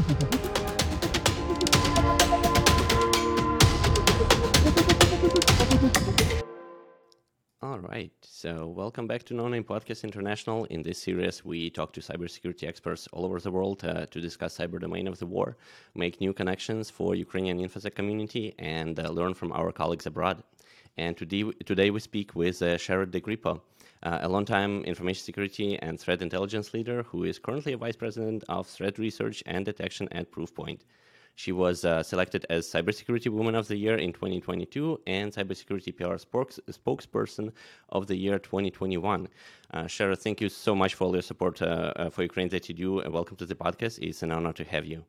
All right. So, welcome back to No Name Podcast International. In this series, we talk to cybersecurity experts all over the world uh, to discuss cyber domain of the war, make new connections for Ukrainian infosec community, and uh, learn from our colleagues abroad. And today, today we speak with uh, Sherrod DeGrippo, a longtime information security and threat intelligence leader who is currently a vice president of threat research and detection at Proofpoint. She was uh, selected as Cybersecurity Woman of the Year in 2022 and Cybersecurity PR spokes- spokesperson of the year 2021. Uh, Sherrod, thank you so much for all your support uh, uh, for Ukraine that you do. And welcome to the podcast. It's an honor to have you.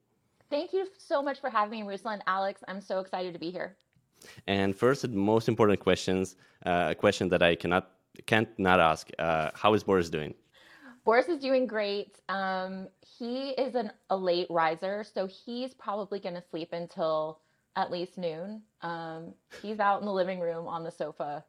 Thank you so much for having me, Ruslan. Alex, I'm so excited to be here. And first, the most important questions, uh, a question that I cannot can't not ask: uh, How is Boris doing? Boris is doing great. Um, he is an, a late riser, so he's probably going to sleep until at least noon. Um, he's out in the living room on the sofa,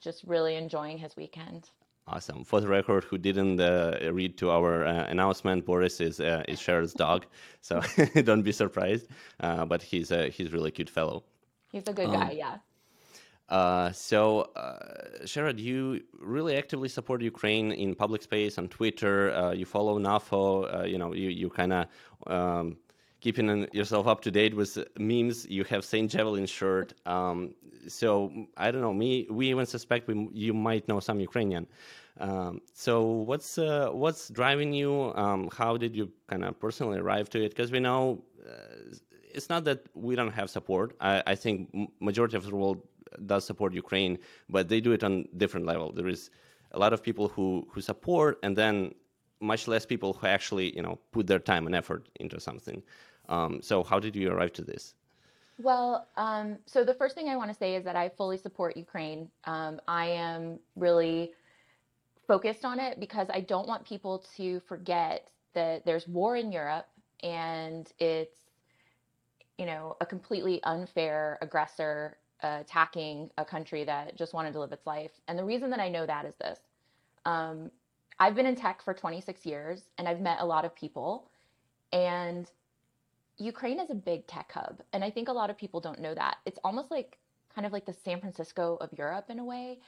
just really enjoying his weekend. Awesome. For the record, who didn't uh, read to our uh, announcement, Boris is uh, is Sherrod's dog, so don't be surprised. Uh, but he's a he's a really cute fellow. He's a good um, guy, yeah. Uh, so, uh, Sherrod, you really actively support Ukraine in public space on Twitter. Uh, you follow NAFO. Uh, you know, you you kind of um, keeping yourself up to date with memes. You have Saint Javelin shirt. Um, so I don't know. Me, we even suspect we, you might know some Ukrainian. Um, so what's uh, what's driving you? Um, how did you kind of personally arrive to it? Because we know it's not that we don't have support. I, I think majority of the world does support Ukraine, but they do it on different level. There is a lot of people who who support, and then much less people who actually you know put their time and effort into something. Um, so how did you arrive to this? Well, um, so the first thing I want to say is that I fully support Ukraine. Um, I am really focused on it because I don't want people to forget that there's war in Europe and it's you know a completely unfair aggressor attacking a country that just wanted to live its life. And the reason that I know that is this um, I've been in tech for 26 years and I've met a lot of people. And Ukraine is a big tech hub. And I think a lot of people don't know that. It's almost like kind of like the San Francisco of Europe in a way.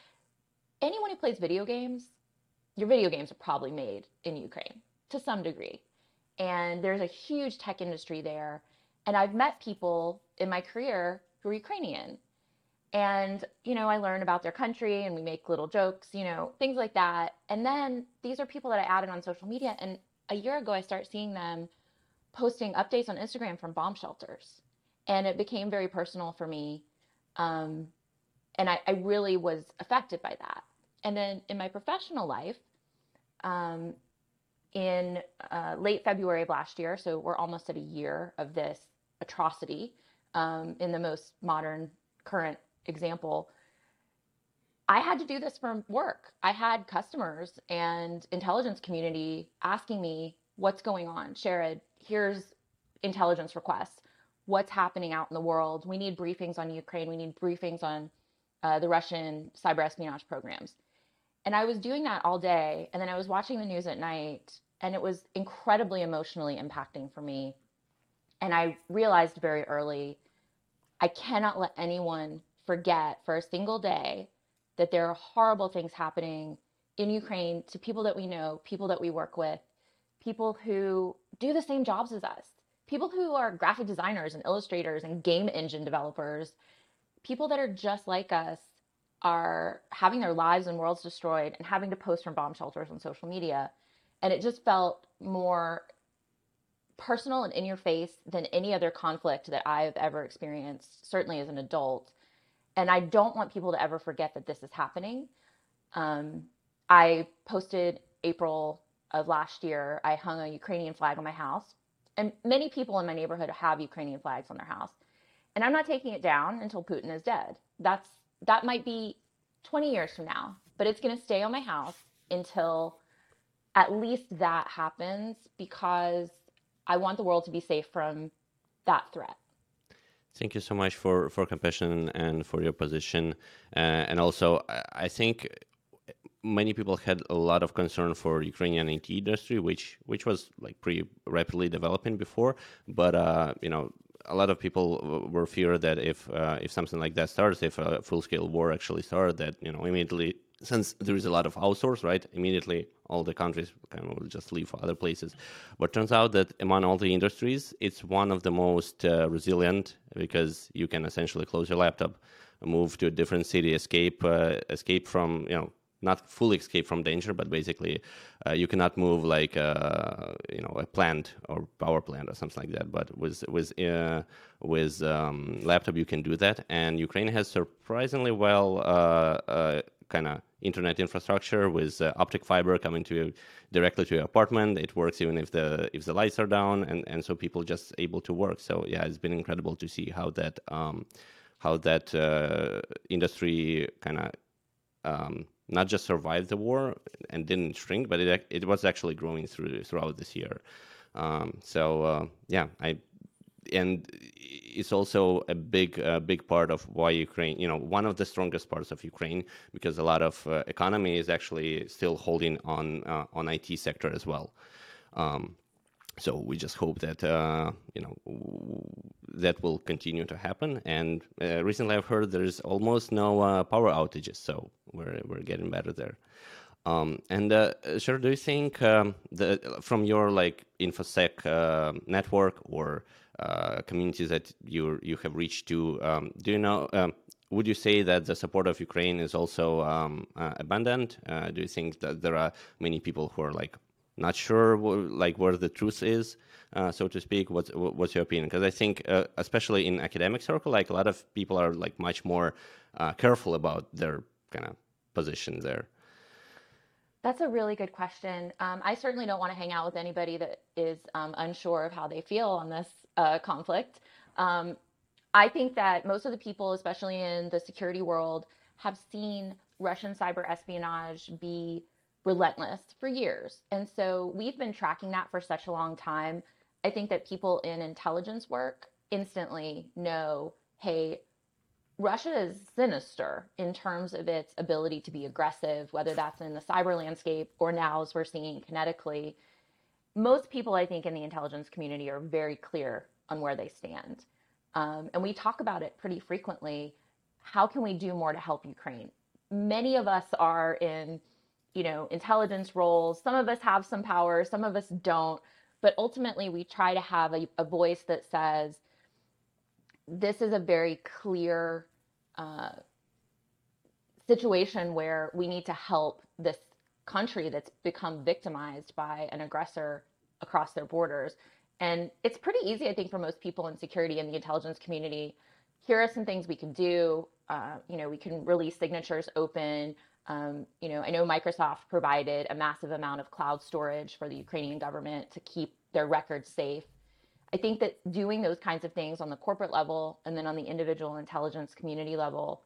Anyone who plays video games, your video games are probably made in Ukraine to some degree. And there's a huge tech industry there. And I've met people in my career who are Ukrainian and you know i learn about their country and we make little jokes you know things like that. And then these are people that i added on social media and a year ago i start seeing them posting updates on instagram from bomb shelters and it became very personal for me um, and I, I, really was affected by that. And then in my professional life um, in uh, late february of last year so we're almost at a year of this atrocity um, in the most modern current example, I had to do this from work. I had customers and intelligence community asking me, what's going on? Sherrod, here's intelligence requests. What's happening out in the world? We need briefings on Ukraine. We need briefings on uh, the Russian cyber espionage programs. And I was doing that all day. And then I was watching the news at night, and it was incredibly emotionally impacting for me. And I realized very early I cannot let anyone forget for a single day that there are horrible things happening in Ukraine to people that we know, people that we work with, people who do the same jobs as us, people who are graphic designers and illustrators and game engine developers, people that are just like us are having their lives and worlds destroyed and having to post from bomb shelters on social media. And it just felt more personal and in your face than any other conflict that I've ever experienced, certainly as an adult and I don't want people to ever forget that this is happening. Um, I posted April of last year, I hung a Ukrainian flag on my house. And many people in my neighborhood have Ukrainian flags on their house. And I'm not taking it down until Putin is dead. That's that might be 20 years from now, but it's going to stay on my house until at least that happens because I want the world to be safe from that threat. Thank you so much for, for compassion and for your position. Uh, and also, I think many people had a lot of concern for Ukrainian IT industry, which which was like pretty rapidly developing before. But uh, you know, a lot of people were feared that if uh, if something like that starts, if a full scale war actually started, that you know immediately since there is a lot of outsource, right? Immediately all the countries kind of will just leave for other places. But turns out that among all the industries, it's one of the most uh, resilient because you can essentially close your laptop, move to a different city, escape uh, escape from you know not fully escape from danger, but basically uh, you cannot move like uh, you know a plant or power plant or something like that. But with with uh, with um, laptop you can do that, and Ukraine has surprisingly well uh, uh kind of internet infrastructure with uh, optic fiber coming to directly to your apartment. It works even if the if the lights are down, and and so people just able to work. So yeah, it's been incredible to see how that um, how that industry kind of um, not just survived the war and didn't shrink, but it it was actually growing through throughout this year. Um, so uh, yeah, I and it's also a big uh, big part of why Ukraine, you know, one of the strongest parts of Ukraine because a lot of uh, economy is actually still holding on uh, on IT sector as well. Um, so we just hope that uh, you know that will continue to happen. And uh, recently, I've heard there's almost no uh, power outages, so we're we're getting better there. Um, and uh, sure, do you think um, the, from your like infosec uh, network or uh, communities that you you have reached to, um, do you know? Um, would you say that the support of Ukraine is also um, abundant? do you think that there are many people who are like not sure like where the truth is, uh, so to speak. What's what's your opinion? Because I think, uh, especially in academic circle, like a lot of people are like much more uh, careful about their kind of position there. That's a really good question. Um, I certainly don't want to hang out with anybody that is um, unsure of how they feel on this uh, conflict. Um, I think that most of the people, especially in the security world, have seen Russian cyber espionage be relentless for years. And so we've been tracking that for such a long time. I think that people in intelligence work instantly know hey, Russia is sinister in terms of its ability to be aggressive, whether that's in the cyber landscape or now, as we're seeing kinetically. Most people, I think, in the intelligence community are very clear on where they stand. Um, and we talk about it pretty frequently. How can we do more to help Ukraine? Many of us are in you know, intelligence roles. Some of us have some power, some of us don't. But ultimately, we try to have a, a voice that says, this is a very clear uh, situation where we need to help this country that's become victimized by an aggressor across their borders. And it's pretty easy, I think, for most people in security and the intelligence community. Here are some things we can do. Uh, you know, we can release signatures open. Um, you know, I know Microsoft provided a massive amount of cloud storage for the Ukrainian government to keep their records safe. I think that doing those kinds of things on the corporate level and then on the individual intelligence community level,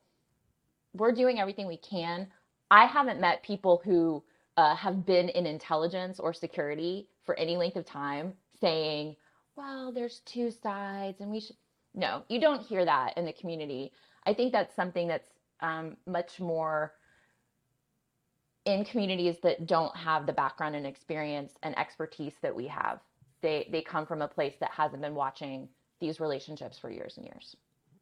we're doing everything we can. I haven't met people who uh, have been in intelligence or security for any length of time saying, well, there's two sides and we should. No, you don't hear that in the community. I think that's something that's um, much more in communities that don't have the background and experience and expertise that we have. They they come from a place that hasn't been watching these relationships for years and years.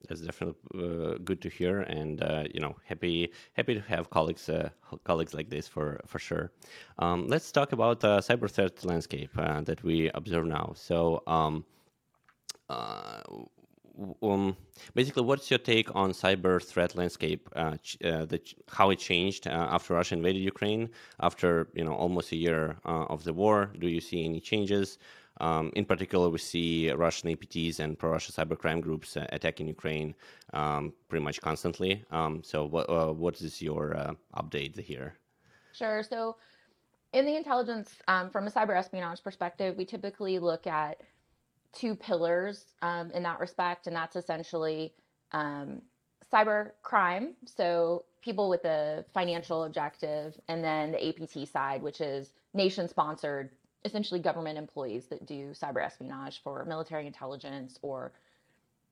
That's definitely uh, good to hear, and uh, you know, happy happy to have colleagues uh, colleagues like this for for sure. Um, let's talk about the cyber threat landscape uh, that we observe now. So. Um, uh, um, basically, what's your take on cyber threat landscape? Uh, uh, the, how it changed uh, after Russia invaded Ukraine? After you know almost a year uh, of the war, do you see any changes? Um, in particular, we see Russian APTs and pro-Russia cybercrime groups uh, attacking Ukraine um, pretty much constantly. Um, so, what uh, what is your update here? Sure. So, in the intelligence, um, from a cyber espionage perspective, we typically look at two pillars um, in that respect, and that's essentially um, cyber crime, so people with a financial objective, and then the APT side, which is nation sponsored, essentially government employees that do cyber espionage for military intelligence or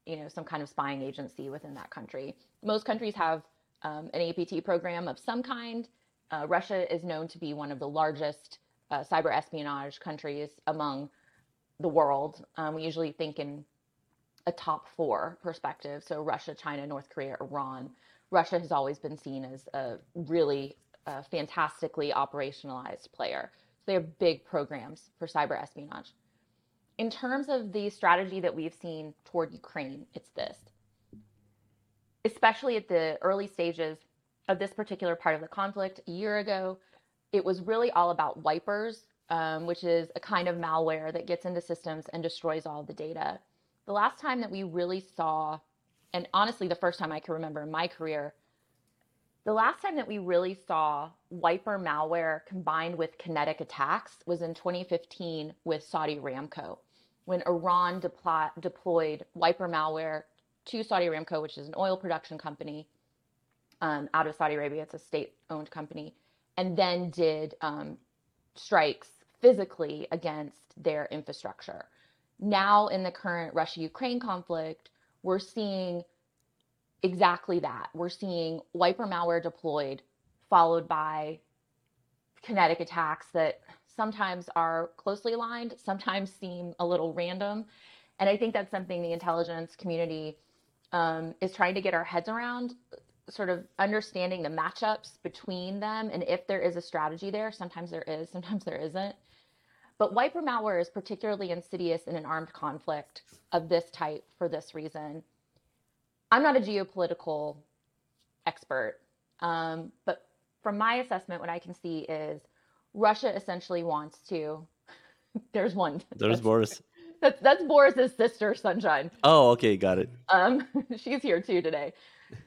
you know some kind of spying agency within that country. Most countries have um, an APT program of some kind. Uh, Russia is known to be one of the largest uh, cyber espionage countries among the world. Um, we usually think in a top four perspective. So Russia, China, North Korea, Iran. Russia has always been seen as a really uh, fantastically operationalized player. So they have big programs for cyber espionage. In terms of the strategy that we've seen toward Ukraine, it's this. Especially at the early stages of this particular part of the conflict, a year ago, it was really all about wipers, um, which is a kind of malware that gets into systems and destroys all the data. The last time that we really saw, and honestly, the first time I can remember in my career, the last time that we really saw wiper malware combined with kinetic attacks was in 2015 with Saudi Aramco, when Iran deploy, deployed wiper malware to Saudi Aramco, which is an oil production company um, out of Saudi Arabia. It's a state owned company, and then did um, strikes physically against their infrastructure. Now, in the current Russia Ukraine conflict, we're seeing exactly that. We're seeing wiper malware deployed, followed by kinetic attacks that sometimes are closely aligned, sometimes seem a little random. And I think that's something the intelligence community um, is trying to get our heads around, sort of understanding the matchups between them and if there is a strategy there. Sometimes there is, sometimes there isn't. But wiper malware is particularly insidious in an armed conflict of this type for this reason. I'm not a geopolitical expert, um, but from my assessment, what I can see is Russia essentially wants to. There's one. There's Boris. That's that's Boris's sister, Sunshine. Oh, okay, got it. Um, she's here too today.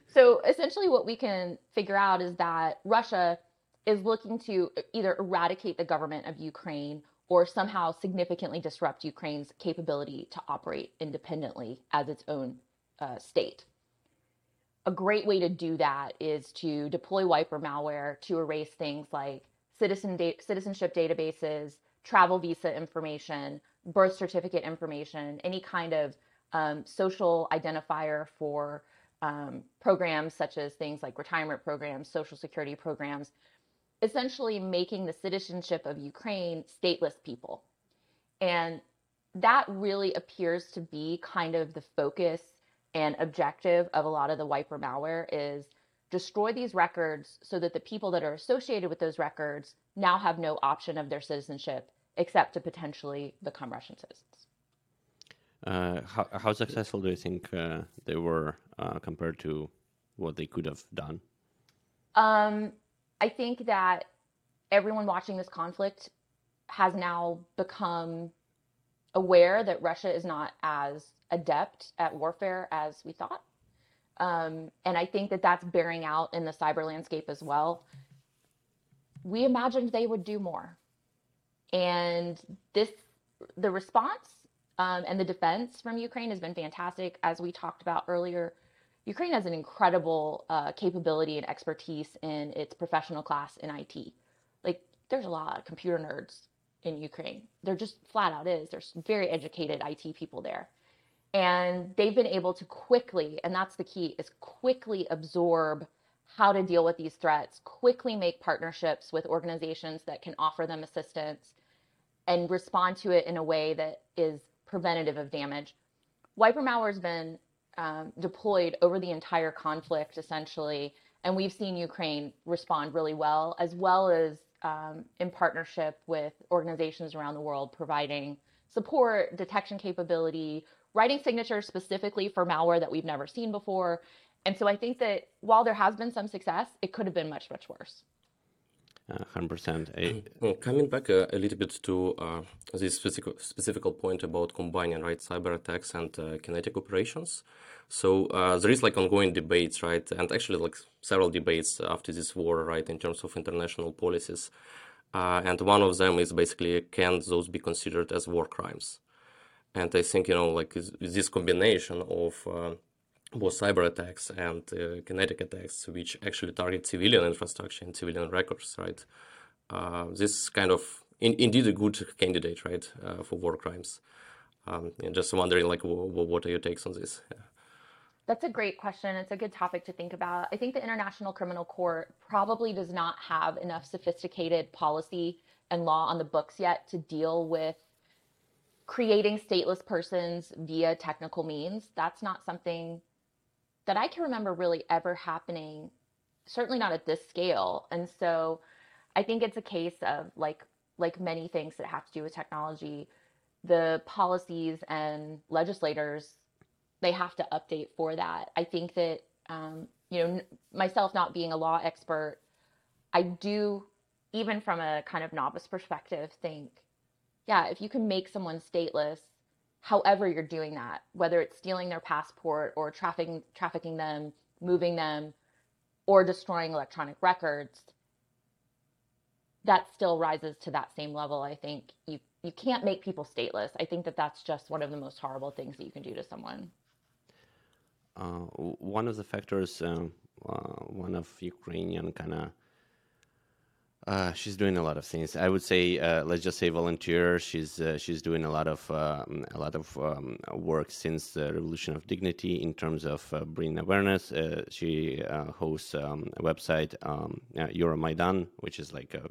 So essentially, what we can figure out is that Russia is looking to either eradicate the government of Ukraine or somehow significantly disrupt Ukraine's capability to operate independently as its own uh, state a great way to do that is to deploy wiper malware to erase things like citizen da- citizenship databases, travel visa information, birth certificate information, any kind of um, social identifier for um, programs such as things like retirement programs, social security programs, essentially making the citizenship of Ukraine stateless people. And that really appears to be kind of the focus and objective of a lot of the wiper malware is destroy these records so that the people that are associated with those records now have no option of their citizenship except to potentially become Russian citizens. Uh, how, how, successful do you think uh, they were uh, compared to what they could have done? Um, I think that everyone watching this conflict has now become aware that Russia is not as adept at warfare as we thought. Um, and I think that that's bearing out in the cyber landscape as well. We imagined they would do more. And this, the response um, and the defense from Ukraine has been fantastic. As we talked about earlier, Ukraine has an incredible uh, capability and expertise in its professional class in IT. Like, there's a lot of computer nerds in Ukraine. There just flat out is. There's very educated IT people there and they've been able to quickly and that's the key is quickly absorb how to deal with these threats quickly make partnerships with organizations that can offer them assistance and respond to it in a way that is preventative of damage. Wiper malware has been um, deployed over the entire conflict essentially and we've seen ukraine respond really well as well as um, in partnership with organizations around the world providing support detection capability writing signatures specifically for malware that we've never seen before. And so I think that while there has been some success, it could have been much, much worse. Uh, 100%. Well, coming back a, a, little bit to uh, this specific, specific point about combining right cyber attacks and uh, kinetic operations. So uh, there is like ongoing debates, right, and actually like several debates after this war, right, in terms of international policies. Uh, and one of them is basically can those be considered as war crimes? And I think, you know, like this combination of uh, both cyber attacks and uh, kinetic attacks, which actually target civilian infrastructure and civilian records, right? Uh, this kind of in, indeed a good candidate, right, uh, for war crimes. Um, and just wondering, like, w- w- what are your takes on this? Yeah. That's a great question. It's a good topic to think about. I think the International Criminal Court probably does not have enough sophisticated policy and law on the books yet to deal with creating stateless persons via technical means. That's not something that I can remember really ever happening, certainly not at this scale. And so I think it's a case of like like many things that have to do with technology, the policies and legislators they have to update for that. I think that um, you know myself not being a law expert, I do even from a kind of novice perspective think, yeah, if you can make someone stateless, however you're doing that, whether it's stealing their passport or trafficking trafficking them, moving them, or destroying electronic records, that still rises to that same level. I think you you can't make people stateless. I think that that's just one of the most horrible things that you can do to someone. Uh, one of the factors, um, uh, one of Ukrainian kind of, uh, she's doing a lot of things. I would say, uh, let's just say volunteer. She's uh, she's doing a lot of um, a lot of um, work since the Revolution of Dignity in terms of uh, bringing awareness. she hosts um, a website, um, Euromaidan, which is like a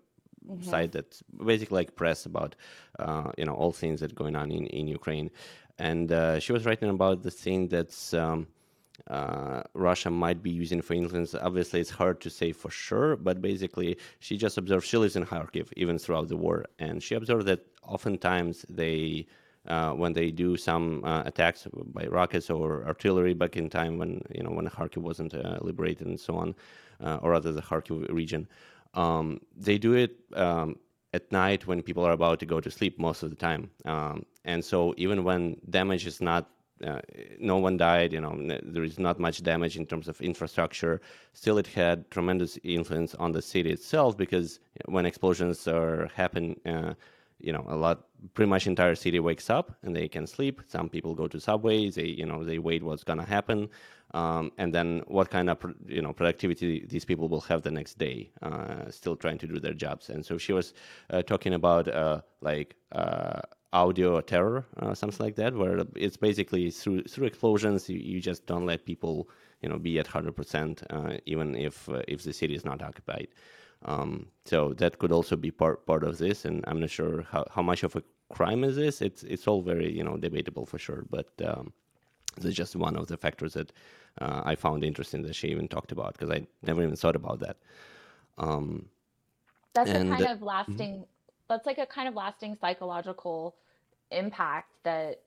mm-hmm. site that's basically like press about you know all things that are going on in in Ukraine. And she was writing about the thing that's um, uh, Russia might be using for influence. Obviously, it's hard to say for sure, but basically, she just observed she lives in Kharkiv even throughout the war, and she observed that oftentimes they. Uh, when they do some uh, attacks by rockets or artillery back in time when you know when Kharkiv wasn't uh, liberated and so on, uh, or rather the Kharkiv region, um, they do it um, at night when people are about to go to sleep most of the time. Um, and so even when damage is not uh, no one died. You know, there is not much damage in terms of infrastructure. Still, it had tremendous influence on the city itself because when explosions are happen, uh, you know, a lot, pretty much entire city wakes up and they can sleep. Some people go to subways. They, you know, they wait what's gonna happen, um, and then what kind of, you know, productivity these people will have the next day, uh, still trying to do their jobs. And so she was uh, talking about uh, like uh, audio terror, uh, something like that, where it's basically through through explosions, you, you just don't let people, you know, be at hundred uh, percent, even if uh, if the city is not occupied. Um, so that could also be part part of this, and I'm not sure how, how much of a crime is this. It's it's all very you know debatable for sure, but um, it's just one of the factors that uh, I found interesting that she even talked about because I never even thought about that. Um, That's a kind of mm-hmm. lasting. That's like a kind of lasting psychological impact that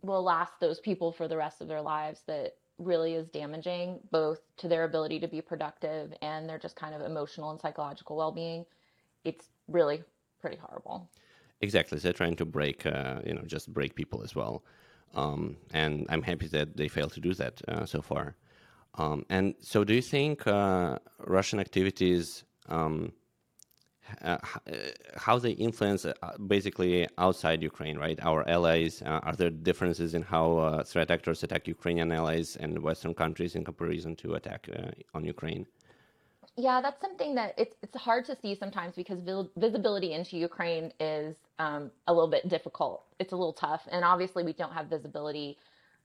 will last those people for the rest of their lives that really is damaging both to their ability to be productive and their just kind of emotional and psychological well-being. It's really pretty horrible. Exactly. They're trying to break uh, you know just break people as well. Um, and i'm happy that they failed to do that uh, so far. Um, and so do you think uh, russian activities um, uh, uh, how they influence uh, basically outside Ukraine, right? Our allies. Uh, are there differences in how uh, threat actors attack Ukrainian allies and Western countries in comparison to attack uh, on Ukraine? Yeah, that's something that it's it's hard to see sometimes because visibility into Ukraine is um, a little bit difficult. It's a little tough, and obviously we don't have visibility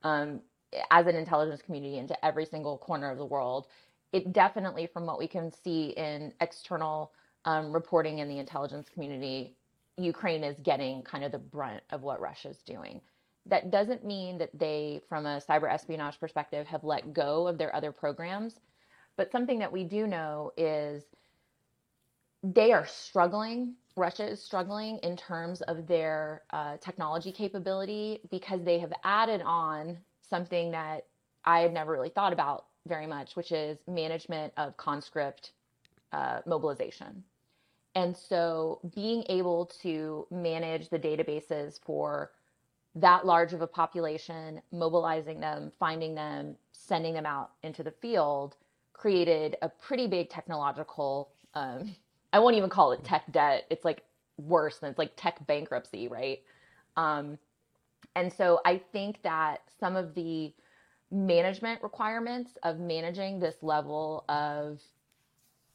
um, as an intelligence community into every single corner of the world. It definitely, from what we can see in external um, reporting in the intelligence community, Ukraine is getting kind of the brunt of what Russia's doing. That doesn't mean that they, from a cyber espionage perspective, have let go of their other programs. But something that we do know is they are struggling. Russia is struggling in terms of their uh, technology capability because they have added on something that I had never really thought about very much, which is management of conscript uh, mobilization. And so being able to manage the databases for that large of a population, mobilizing them, finding them, sending them out into the field created a pretty big technological, um, I won't even call it tech debt. It's like worse than it's like tech bankruptcy, right? Um, and so I think that some of the management requirements of managing this level of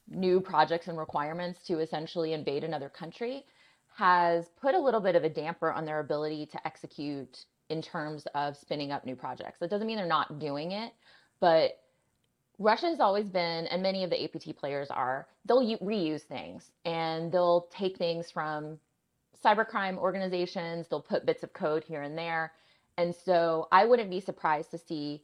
new projects and requirements to essentially invade another country has put a little bit of a damper on their ability to execute in terms of spinning up new projects. That doesn't mean they're not doing it, but Russia has always been, and many of the APT players are, they'll reuse things and they'll take things from cybercrime organizations, they'll put bits of code here and there. And so I wouldn't be surprised to see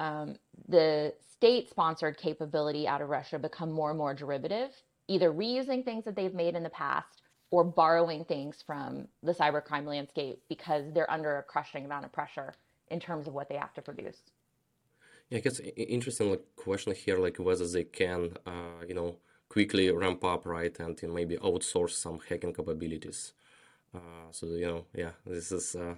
um, the state sponsored capability out of Russia become more and more derivative, either reusing things that they've made in the past or borrowing things from the cybercrime landscape because they're under a crushing amount of pressure in terms of what they have to produce. Yeah, I guess interesting like question here, like whether they can, uh, you know, quickly ramp up, right, and you know, maybe outsource some hacking capabilities. Uh, so you know, yeah, this is, uh,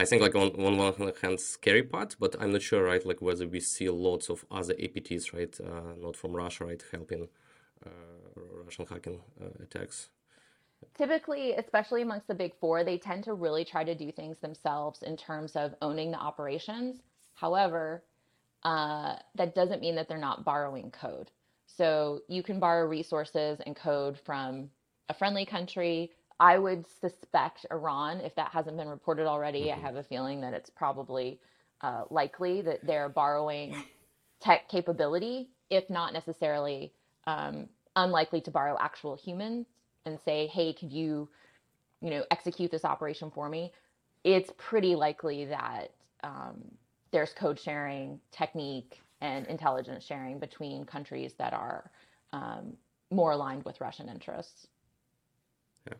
I think like on, on one hand scary part, but I'm not sure, right, like whether we see lots of other APTs, right, uh, not from Russia, right, helping uh, Russian hacking uh, attacks typically, especially amongst the big four, they tend to really try to do things themselves in terms of owning the operations. However, uh, that doesn't mean that they're not borrowing code. So you can borrow resources and code from a friendly country. I would suspect Iran, if that hasn't been reported already, mm-hmm. I have a feeling that it's probably uh, likely that they're borrowing tech capability, if not necessarily um, unlikely to borrow actual humans and say, hey, could you, you know, execute this operation for me? It's pretty likely that um, there's code sharing technique and intelligence sharing between countries that are um, more aligned with Russian interests. Yeah.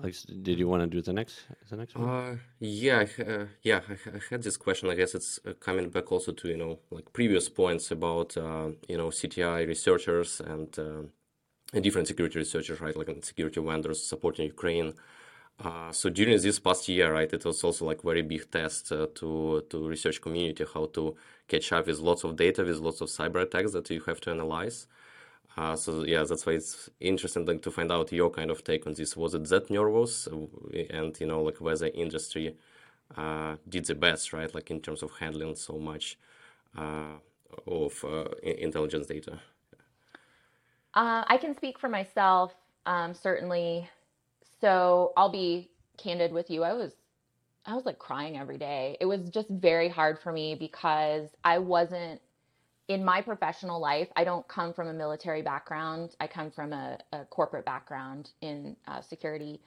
Alex, did you want to do the next the next one? Uh, yeah, uh, yeah. I, I, had this question. I guess it's uh, coming back also to you know like previous points about uh, you know CTI researchers and uh, different security researchers, right, like security vendors supporting Ukraine. So during this past year, right, it was also like very big test to to research community how to catch up with lots of data, with lots of cyber attacks that you have to analyze. Uh, so yeah, that's why it's interesting like, to find out your kind of take on this. Was it that nervous, uh, and you know, like whether industry uh, did the best, right, like in terms of handling so much uh, of intelligence data. Uh, I can speak for myself, um, certainly. So I'll be candid with you. I was, I was like crying every day. It was just very hard for me because I wasn't in my professional life. I don't come from a military background. I come from a, a corporate background in uh, security.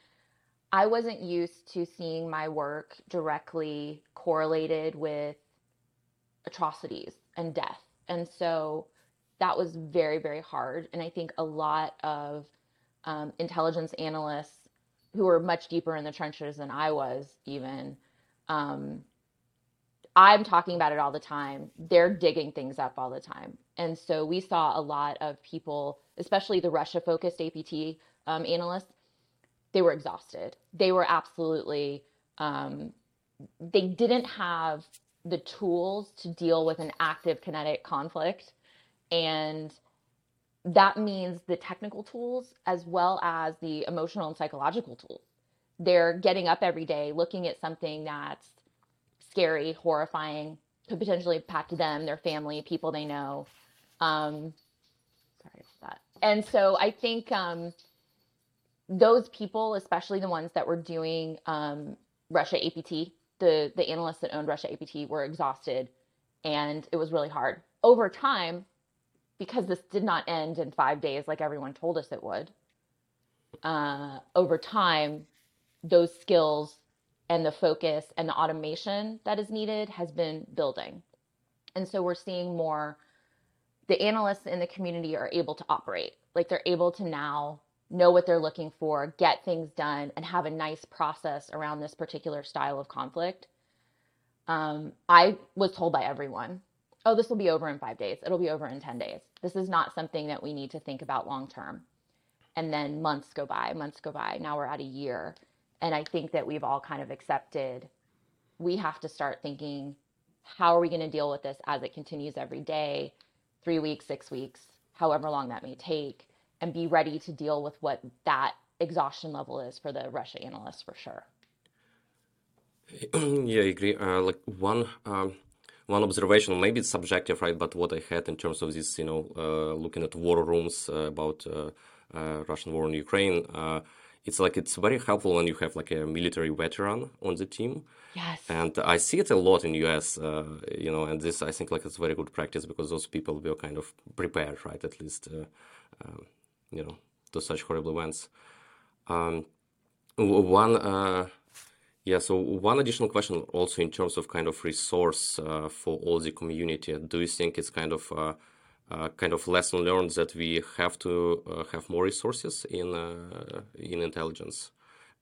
I wasn't used to seeing my work directly correlated with atrocities and death. And so that was very, very hard. And I think a lot of um, intelligence analysts who are much deeper in the trenches than I was, even, um, I'm talking about it all the time. They're digging things up all the time. And so we saw a lot of people, especially the Russia focused APT um, analysts, they were exhausted. They were absolutely, um, they didn't have the tools to deal with an active kinetic conflict and that means the technical tools as well as the emotional and psychological tools. They're getting up every day looking at something that's scary, horrifying, could potentially impact them, their family, people they know. Um, sorry about that. And so I think um, those people, especially the ones that were doing um, Russia APT, the the analysts that owned Russia APT, were exhausted, and it was really hard. Over time, because this did not end in five days like everyone told us it would, uh, over time, those skills and the focus and the automation that is needed has been building. And so we're seeing more, the analysts in the community are able to operate. Like they're able to now know what they're looking for, get things done, and have a nice process around this particular style of conflict. Um, I was told by everyone oh, this will be over in five days. It'll be over in 10 days. This is not something that we need to think about long term. And then months go by, months go by. Now we're at a year. And I think that we've all kind of accepted we have to start thinking how are we going to deal with this as it continues every day, three weeks, six weeks, however long that may take, and be ready to deal with what that exhaustion level is for the Russia analysts for sure. yeah, I agree. Uh, like one um, one observation, maybe it's subjective, right? But what I had in terms of this, you know, uh, looking at war rooms uh, about uh, uh Russian war in Ukraine, uh, it's like it's very helpful when you have like a military veteran on the team. Yes. And I see it a lot in US, uh, you know, and this I think like it's very good practice because those people were kind of prepared, right? At least, uh, um, you know, to such horrible events. Um, one, uh, yeah. So one additional question, also in terms of kind of resource uh, for all the community. Do you think it's kind of uh, kind of lesson learned that we have to uh, have more resources in uh, in intelligence.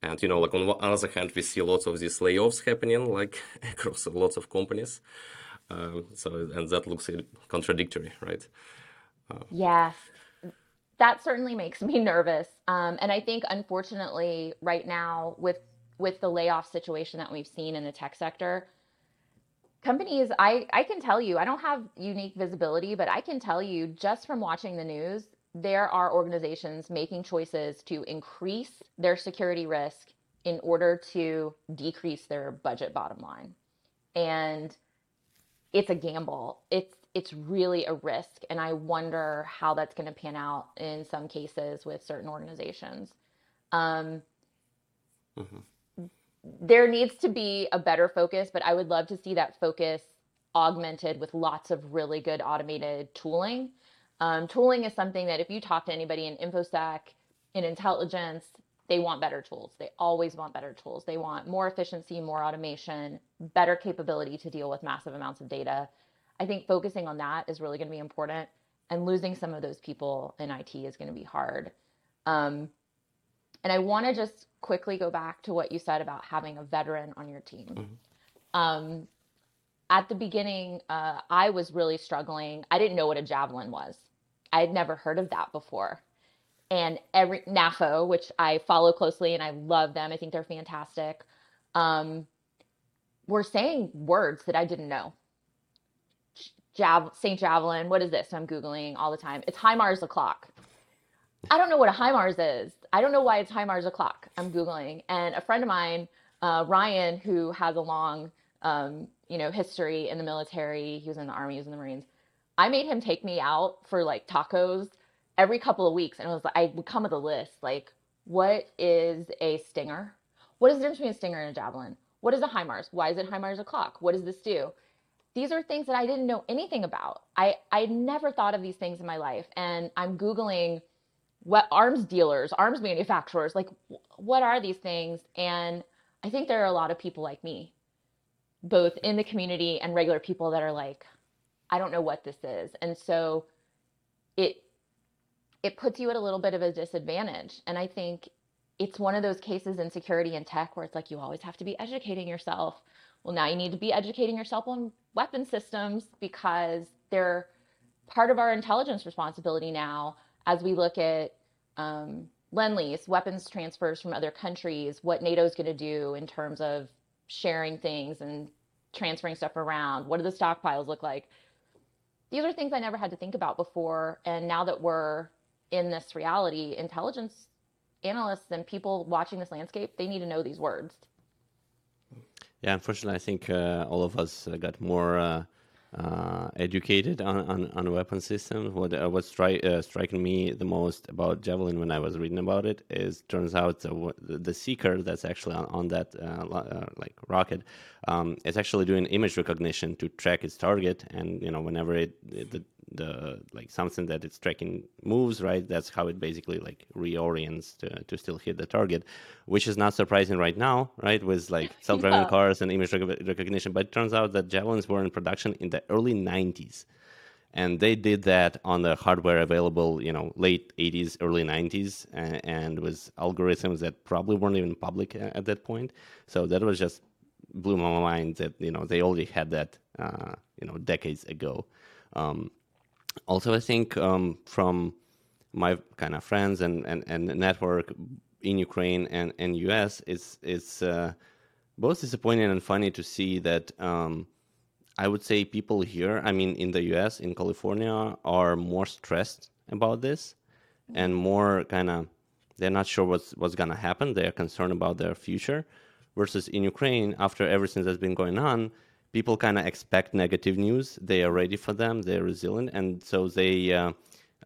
And you know, like on the other hand, we see lots of these layoffs happening, like across lots of companies. Um, so, and that looks contradictory, right? Uh, yes, that certainly makes me nervous. Um, and I think, unfortunately, right now with with the layoff situation that we've seen in the tech sector, companies i i can tell you i don't have unique visibility but i can tell you just from watching the news there are organizations making choices to increase their security risk in order to decrease their budget bottom line. And it's a gamble. It's it's really a risk and i wonder how that's going to pan out in some cases with certain organizations. Um, mm-hmm there needs to be a better focus, but I would love to see that focus augmented with lots of really good automated tooling. Um, tooling is something that if you talk to anybody in InfoSec, in intelligence, they want better tools. They always want better tools. They want more efficiency, more automation, better capability to deal with massive amounts of data. I think focusing on that is really going to be important. And losing some of those people in IT is going to be hard. Um, and I want to just quickly go back to what you said about having a veteran on your team. Mm-hmm. Um, at the beginning, uh, I was really struggling. I didn't know what a javelin was. I had never heard of that before. And every NAFO, which I follow closely and I love them, I think they're fantastic. Um, were saying words that I didn't know. Jav- St. Javelin, what is this? I'm Googling all the time. It's HIMARS o'clock. I don't know what a HIMARS is. I don't know why it's HIMARS o'clock. I'm Googling. And a friend of mine, uh, Ryan, who has a long, um, you know, history in the military, he was in the army, he was in the Marines. I made him take me out for like tacos every couple of weeks. And it was like, I would come with a list like, what is a stinger? What is the difference between a stinger and a javelin? What is a HIMARS? Why is it HIMARS o'clock? What does this do? These are things that I didn't know anything about. I, I never thought of these things in my life. And I'm Googling what arms dealers, arms manufacturers, like what are these things? And I think there are a lot of people like me, both in the community and regular people that are like, I don't know what this is. And so it it puts you at a little bit of a disadvantage. And I think it's one of those cases in security and tech where it's like you always have to be educating yourself. Well, now you need to be educating yourself on weapon systems because they're part of our intelligence responsibility now as we look at um, lend lease, weapons transfers from other countries, what NATO is going to do in terms of sharing things and transferring stuff around. What do the stockpiles look like? These are things I never had to think about before. And now that we're in this reality, intelligence analysts and people watching this landscape, they need to know these words. Yeah, unfortunately, I think uh, all of us uh, got more uh, uh, educated on, on, on weapon systems. What uh, what's stri- uh, striking me the most about Javelin when I was reading about it is turns out the, the seeker that's actually on, on that uh, uh, like rocket um, is actually doing image recognition to track its target, and you know whenever it, it the the like something that it's tracking moves right that's how it basically like reorients to, to still hit the target which is not surprising right now right with like self-driving yeah. cars and image rec- recognition but it turns out that javelins were in production in the early 90s and they did that on the hardware available you know late 80s early 90s and, and with algorithms that probably weren't even public at that point. So that was just blew my mind that you know they already had that uh, you know decades ago. Um, also, I think um, from my kind of friends and, and, and network in Ukraine and, and US, it's, it's uh, both disappointing and funny to see that um, I would say people here, I mean, in the US, in California, are more stressed about this and more kind of, they're not sure what's, what's going to happen. They're concerned about their future. Versus in Ukraine, after everything that's been going on, people kind of expect negative news. They are ready for them. They're resilient, and so they uh,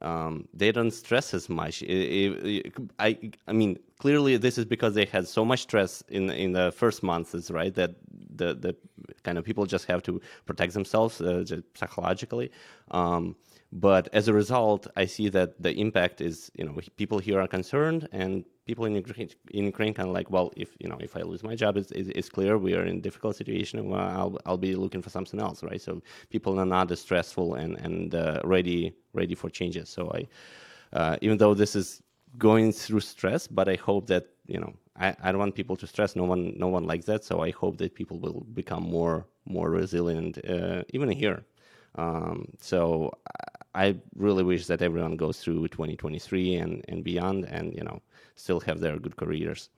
um, they don't stress as much. I, I mean, clearly this is because they had so much stress in in the first months, right? That the the kind of people just have to protect themselves uh, psychologically. Um, but as a result, I see that the impact is, you know, people here are concerned, and people in Ukraine, in Ukraine kind of like, well, if you know, if I lose my job, it's, it's, clear we are in a difficult situation. Well, I'll I'll be looking for something else, right? So people are not as stressful and and uh, ready ready for changes. So I, uh, even though this is going through stress, but I hope that you know, I, I don't want people to stress. No one no one likes that. So I hope that people will become more more resilient, uh, even here. Um, so I really wish that everyone goes through 2023 and, and beyond and, you know, still have their good careers.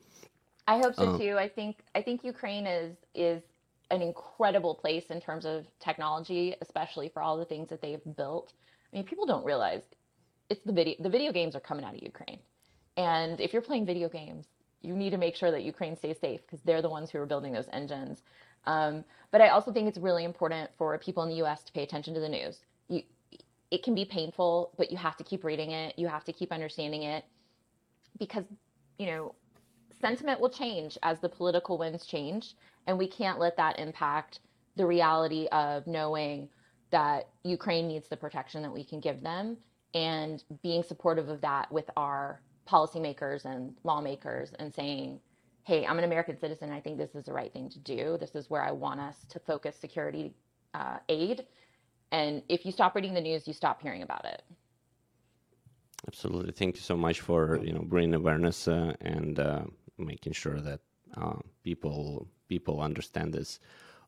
I hope so um, too. I think I think Ukraine is is an incredible place in terms of technology, especially for all the things that they've built. I mean, people don't realize it's the video the video games are coming out of Ukraine. And if you're playing video games, you need to make sure that Ukraine stays safe because they're the ones who are building those engines. Um, but I also think it's really important for people in the US to pay attention to the news. You, it can be painful, but you have to keep reading it. You have to keep understanding it because, you know, sentiment will change as the political winds change. And we can't let that impact the reality of knowing that Ukraine needs the protection that we can give them and being supportive of that with our policymakers and lawmakers and saying, hey, I'm an American citizen. I think this is the right thing to do. This is where I want us to focus security uh, aid. And if you stop reading the news, you stop hearing about it. Absolutely. Thank you so much for you know bringing awareness uh, and uh, making sure that uh, people people understand this.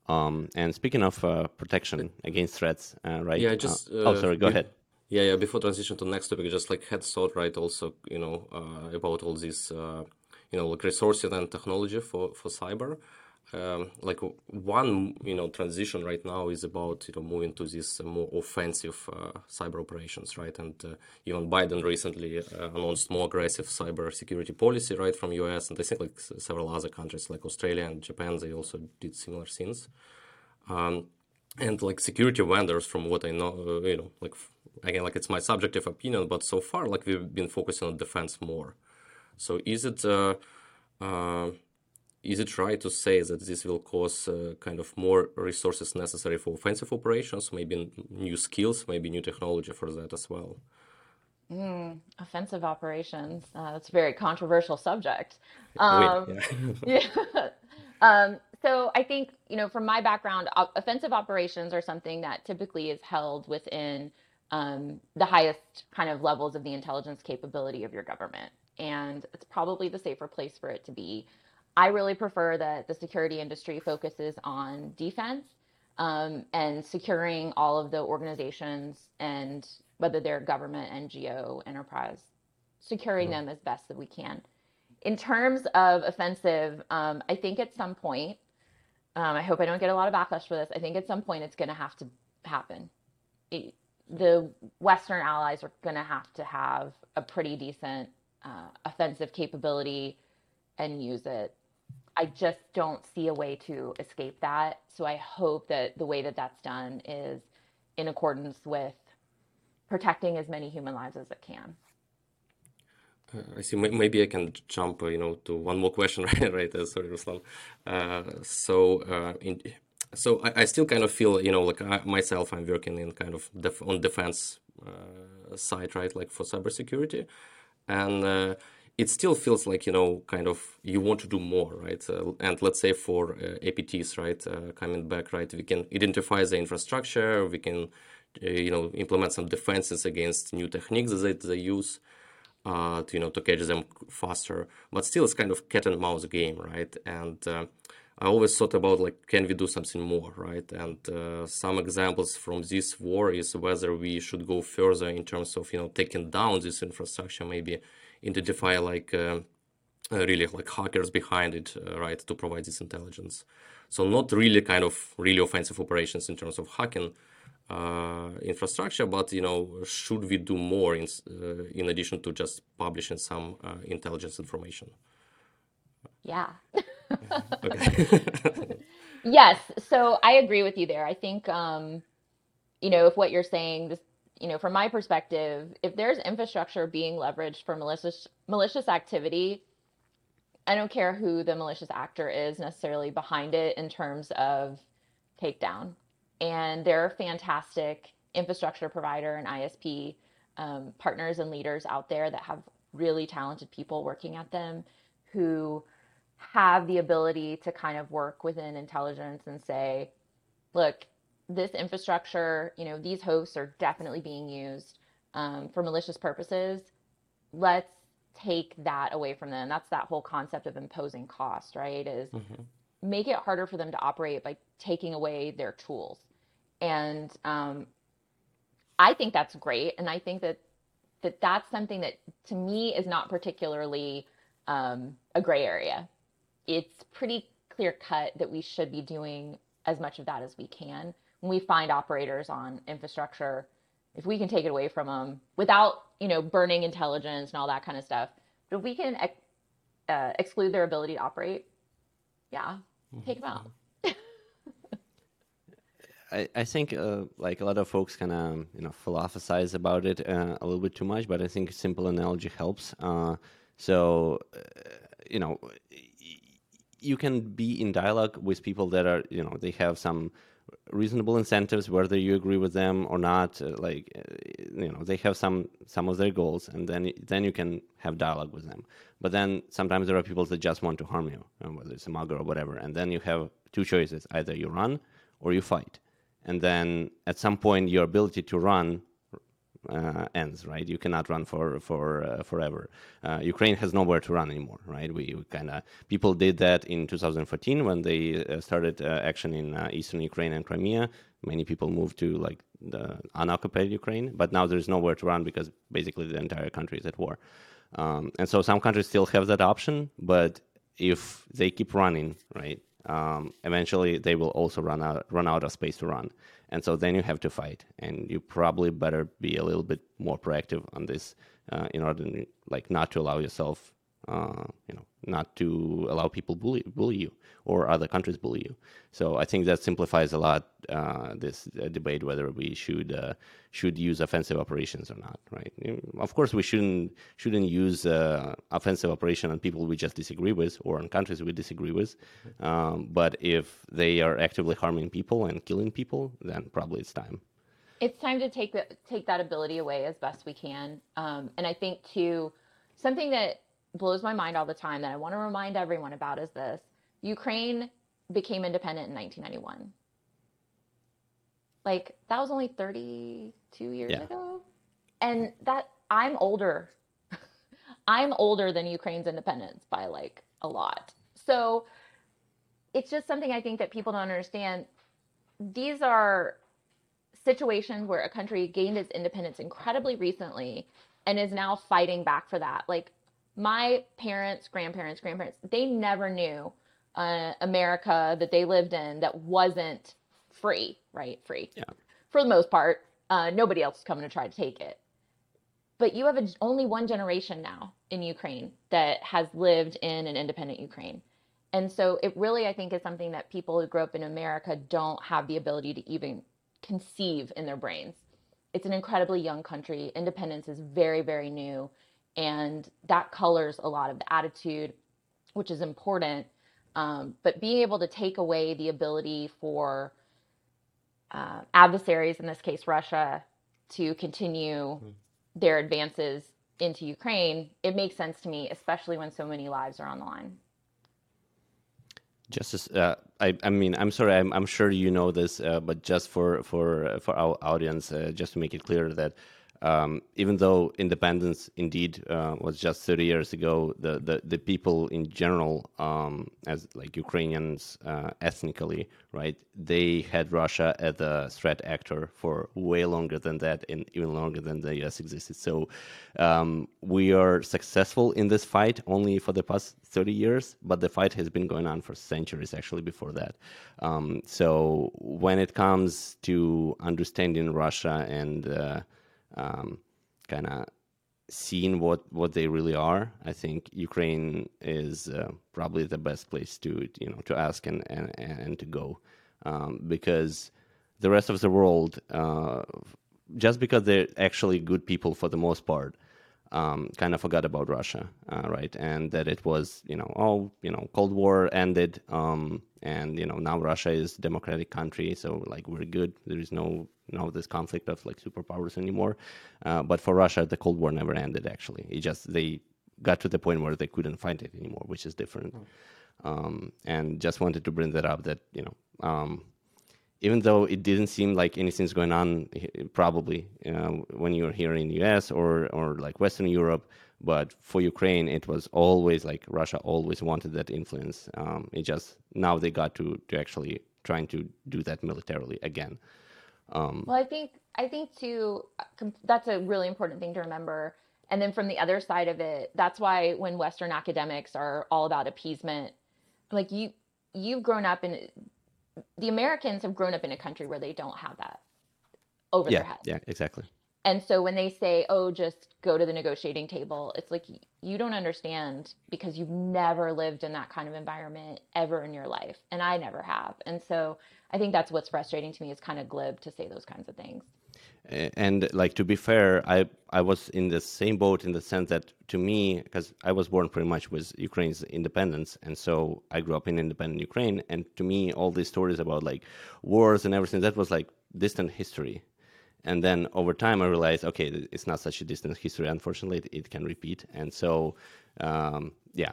Um, and speaking of uh, protection against threats, uh, right? Yeah, just oh, sorry. Go ahead. Yeah, yeah. Before transition to next topic, just like head thought, right? Also, you know, about all these you know like resources and technology for for cyber. Um, like one you know transition right now is about you know moving to these more offensive uh, cyber operations right and uh, even biden recently uh, announced more aggressive cyber security policy right from us and i think like several other countries like australia and japan they also did similar things um, and like security vendors from what i know uh, you know like again like it's my subjective opinion but so far like we've been focusing on defense more so is it uh, uh, is it right to say that this will cause uh, kind of more resources necessary for offensive operations, maybe new skills, maybe new technology for that as well? Mm, offensive operations. Uh, that's a very controversial subject. Um, yeah. yeah. um, so I think, you know, from my background, offensive operations are something that typically is held within um, the highest kind of levels of the intelligence capability of your government and it's probably the safer place for it to be. I really prefer that the security industry focuses on defense um, and securing all of the organizations and whether they're government, NGO, enterprise, securing mm-hmm. them as best that we can. In terms of offensive, um, I think at some point, um, I hope I don't get a lot of backlash for this. I think at some point it's going to have to happen. It, the Western allies are going to have to have a pretty decent uh, offensive capability and use it. I just don't see a way to escape that. So I hope that the way that that's done is in accordance with protecting as many human lives as it can. Uh, I see. Maybe I can jump, uh, you know, to one more question, right? right uh, sorry, Ruslan. Uh, so, uh, in, so I, I, still kind of feel, you know, like I, myself, I'm working in kind of def- on defense side, right? Like for cybersecurity. And uh, it still feels like you know kind of you want to do more right? Uh, and let's say for uh, apts right uh, coming back right we can identify the infrastructure we can uh, you know implement some defenses against new techniques that they use uh, to you know to catch them faster. But still it's kind of cat and mouse game right? And I always thought about like, can we do something more, right? And uh, some examples from this war is whether we should go further in terms of you know taking down this infrastructure, maybe identify like uh, uh, really like hackers behind it, uh, right, to provide this intelligence. So not really kind of really offensive operations in terms of hacking uh, infrastructure, but you know, should we do more in uh, in addition to just publishing some intelligence information? Yeah. yes. So I agree with you there. I think, um, you know, if what you're saying, this, you know, from my perspective, if there's infrastructure being leveraged for malicious malicious activity, I don't care who the malicious actor is necessarily behind it in terms of takedown. And there are fantastic infrastructure provider and ISP um, partners and leaders out there that have really talented people working at them who have the ability to kind of work within intelligence and say, look, this infrastructure, you know, these hosts are definitely being used um, for malicious purposes. Let's take that away from them. That's that whole concept of imposing cost, right? Is mm-hmm. make it harder for them to operate by taking away their tools. And um, I think that's great, and I think that that that's something that to me is not particularly um, a gray area. It's pretty clear cut that we should be doing as much of that as we can. When we find operators on infrastructure if we can take it away from them without you know burning intelligence and all that kind of stuff but if we can ex- uh, exclude their ability to operate yeah take them out. I, I think uh, like a lot of folks kind of you know philosophize about it uh, a little bit too much, but I think a simple analogy helps. Uh, so uh, you know you can be in dialogue with people that are you know they have some reasonable incentives whether you agree with them or not uh, like uh, you know they have some some of their goals and then then you can have dialogue with them. But then sometimes there are people that just want to harm you, whether it's a mugger or whatever and then you have two choices. Either you run or you fight. And then at some point your ability to run uh, ends, right? You cannot run for for uh, forever. Uh, Ukraine has nowhere to run anymore, right? We, we kind of people did that in 2014 when they uh, started uh, action in uh, eastern Ukraine and Crimea. Many people moved to like the unoccupied Ukraine, but now there's nowhere to run because basically the entire country is at war. Um, and so some countries still have that option, but if they keep running, right, um, eventually they will also run out run out of space to run, and so then you have to fight, and you probably better be a little bit more proactive on this uh, in order, to, like, not to allow yourself uh, you know, not to allow people bully bully you or other countries bully you. So I think that simplifies a lot uh, this uh, debate whether we should uh, should use offensive operations or not. Right? Of course, we shouldn't shouldn't use uh, offensive operation on people we just disagree with or on countries we disagree with. Um, but if they are actively harming people and killing people, then probably it's time. It's time to take the, take that ability away as best we can. Um, and I think too something that blows my mind all the time that I want to remind everyone about is this Ukraine became independent in 1991. Like, that was only 32 years yeah. ago. And that I'm older. I'm older than Ukraine's independence by like a lot. So it's just something I think that people don't understand. These are situations where a country gained its independence incredibly recently and is now fighting back for that. Like my parents, grandparents, grandparents, they never knew uh, America that they lived in that wasn't free, right? Free. Yeah. For the most part, uh, nobody else is coming to try to take it. But you have a, only one generation now in Ukraine that has lived in an independent Ukraine. And so it really, I think, is something that people who grow up in America don't have the ability to even conceive in their brains. It's an incredibly young country. Independence is very, very new and that colors a lot of the attitude which is important um, but being able to take away the ability for uh, adversaries in this case russia to continue mm. their advances into ukraine it makes sense to me especially when so many lives are on the line Justice, uh, I, I, mean, I'm sorry, I'm, I'm, sure you know this, uh, but just for for for our audience, uh, just to make it clear that um, even though independence indeed uh, was just 30 years ago, the, the, the people in general, um, as like Ukrainians uh, ethnically, right, they had Russia as a threat actor for way longer than that, and even longer than the US existed. So um, we are successful in this fight only for the past 30 years, but the fight has been going on for centuries actually before that. Um, so when it comes to understanding Russia and uh, um, kind of seeing what what they really are, I think Ukraine is uh, probably the best place to you know to ask and and, and to go um, because the rest of the world uh, just because they're actually good people for the most part, um, kind of forgot about Russia, uh, right? And that it was, you know, oh, you know, Cold War ended, um, and you know now Russia is democratic country, so like we're good. There is no no this conflict of like superpowers anymore. Uh, but for Russia, the Cold War never ended. Actually, it just they got to the point where they couldn't fight it anymore, which is different. Mm. Um, and just wanted to bring that up that you know um, even though it didn't seem like anything's going on, probably you know, when you're here in the U.S. or or like Western Europe, but for Ukraine, it was always like Russia always wanted that influence. Um, it just now they got to to actually trying to do that militarily again. Um, well, I think I think too that's a really important thing to remember. And then from the other side of it, that's why when Western academics are all about appeasement, like you you've grown up in the Americans have grown up in a country where they don't have that over yeah, their head. Yeah, exactly. And so when they say, "Oh, just go to the negotiating table," it's like you don't understand because you've never lived in that kind of environment ever in your life, and I never have. And so I think that's what's frustrating to me is kind of glib to say those kinds of things and like to be fair i i was in the same boat in the sense that to me because i was born pretty much with ukraine's independence and so i grew up in independent ukraine and to me all these stories about like wars and everything that was like distant history and then over time i realized okay it's not such a distant history. Unfortunately it, it can repeat. And so um, yeah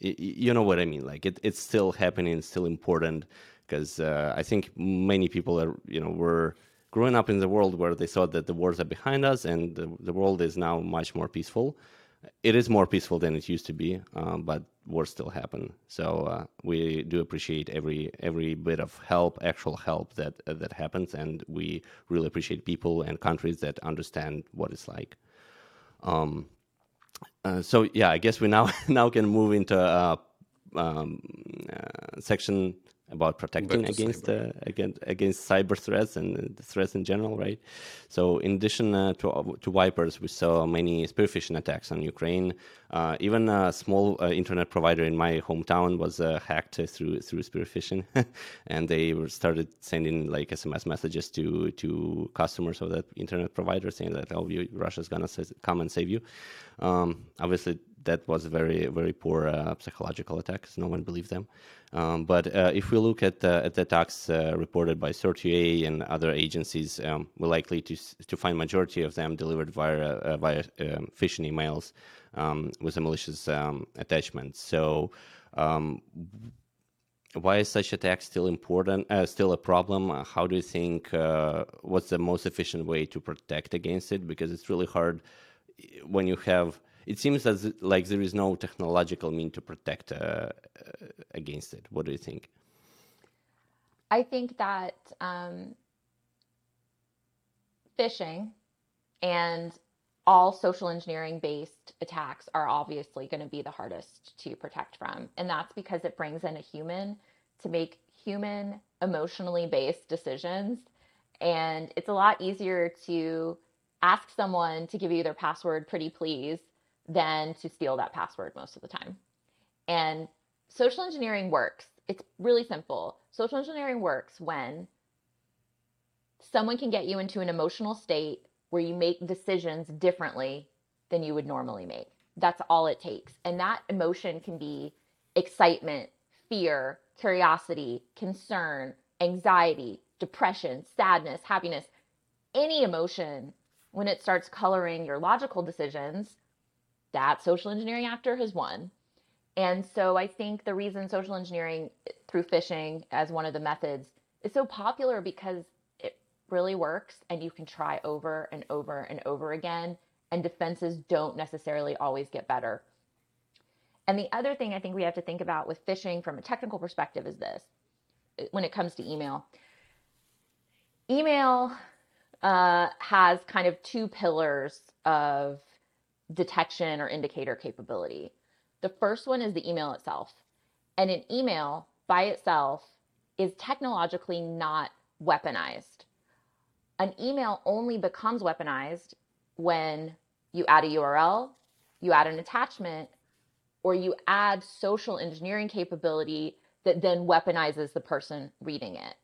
it, you know what i mean. Like it, it's still happening still important because uh, i think many people are you know were growing up in the world where they thought that the wars are behind us and the, the world is now much more peaceful. It is more peaceful than it used to be, um, but wars still happen. So uh, we do appreciate every every bit of help, actual help that uh, that happens, and we really appreciate people and countries that understand what it's like. Um, uh, so yeah, I guess we now now can move into uh, um, uh, section about protecting against uh, against against cyber threats and threats in general, right? So, in addition uh, to to wipers, we saw many spear phishing attacks on Ukraine. Uh, even a small uh, internet provider in my hometown was uh, hacked through through spear phishing, and they started sending like SMS messages to to customers of that internet provider saying that oh, you, Russia's gonna come and save you. Um, obviously, that was a very very poor uh, psychological attack because no one believed them. Um, but uh, if we look at, at the attacks uh, reported by CERT-UA and other agencies, um, we're likely to to find majority of them delivered via via um, phishing emails um, with a malicious um, attachment. So. Um, why is such attack still important? Uh, still a problem? How do you think? Uh, what's the most efficient way to protect against it? Because it's really hard when you have it seems as like there is no technological mean to protect uh, uh, against it. What do you think? I think that um, phishing and all social engineering based attacks are obviously going to be the hardest to protect from. And that's because it brings in a human to make human emotionally based decisions. And it's a lot easier to ask someone to give you their password pretty please than to steal that password most of the time. And social engineering works. It's really simple. Social engineering works when someone can get you into an emotional state where you make decisions differently than you would normally make. That's all it takes. And that emotion can be excitement, fear, curiosity, concern, anxiety, depression, sadness, happiness, any emotion when it starts coloring your logical decisions that social engineering actor has won. And so I think the reason social engineering through phishing as one of the methods is so popular because it really works and you can try over and over and over again and defenses don't necessarily always get better. And the other thing I think we have to think about with phishing from a technical perspective is this when it comes to email. Email uh, has kind of two pillars of detection or indicator capability. The first one is the email itself. And an email by itself is technologically not weaponized. An email only becomes weaponized when you add a URL, you add an attachment, or you add social engineering capability that then weaponizes the person reading it.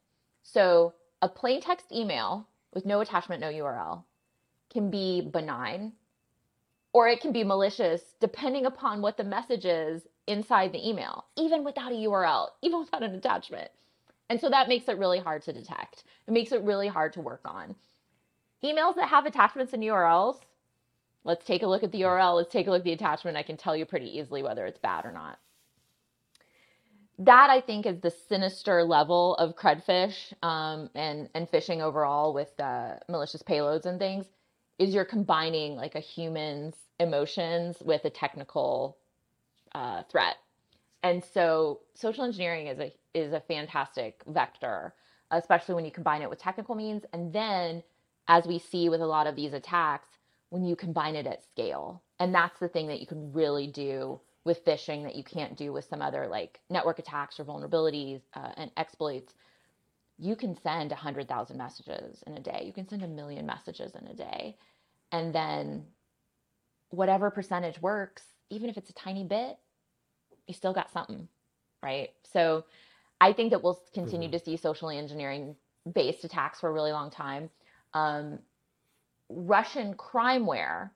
So, a plain text email with no attachment, no URL can be benign or it can be malicious depending upon what the message is inside the email, even without a URL, even without an attachment. And so that makes it really hard to detect. It makes it really hard to work on. Emails that have attachments and URLs, let's take a look at the URL, let's take a look at the attachment. I can tell you pretty easily whether it's bad or not. That I think is the sinister level of credfish um, and and phishing overall with uh, malicious payloads and things is you're combining like a human's emotions with a technical uh, threat. And so social engineering is a is a fantastic vector, especially when you combine it with technical means. And then, as we see with a lot of these attacks, when you combine it at scale, and that's the thing that you can really do with phishing that you can't do with some other like network attacks or vulnerabilities uh, and exploits. You can send 100,000 messages in a day. You can send a million messages in a day. And then whatever percentage works, even if it's a tiny bit, you still got something, right? So I think that we'll continue mm-hmm. to see socially engineering based attacks for a really long time. Um, Russian crimeware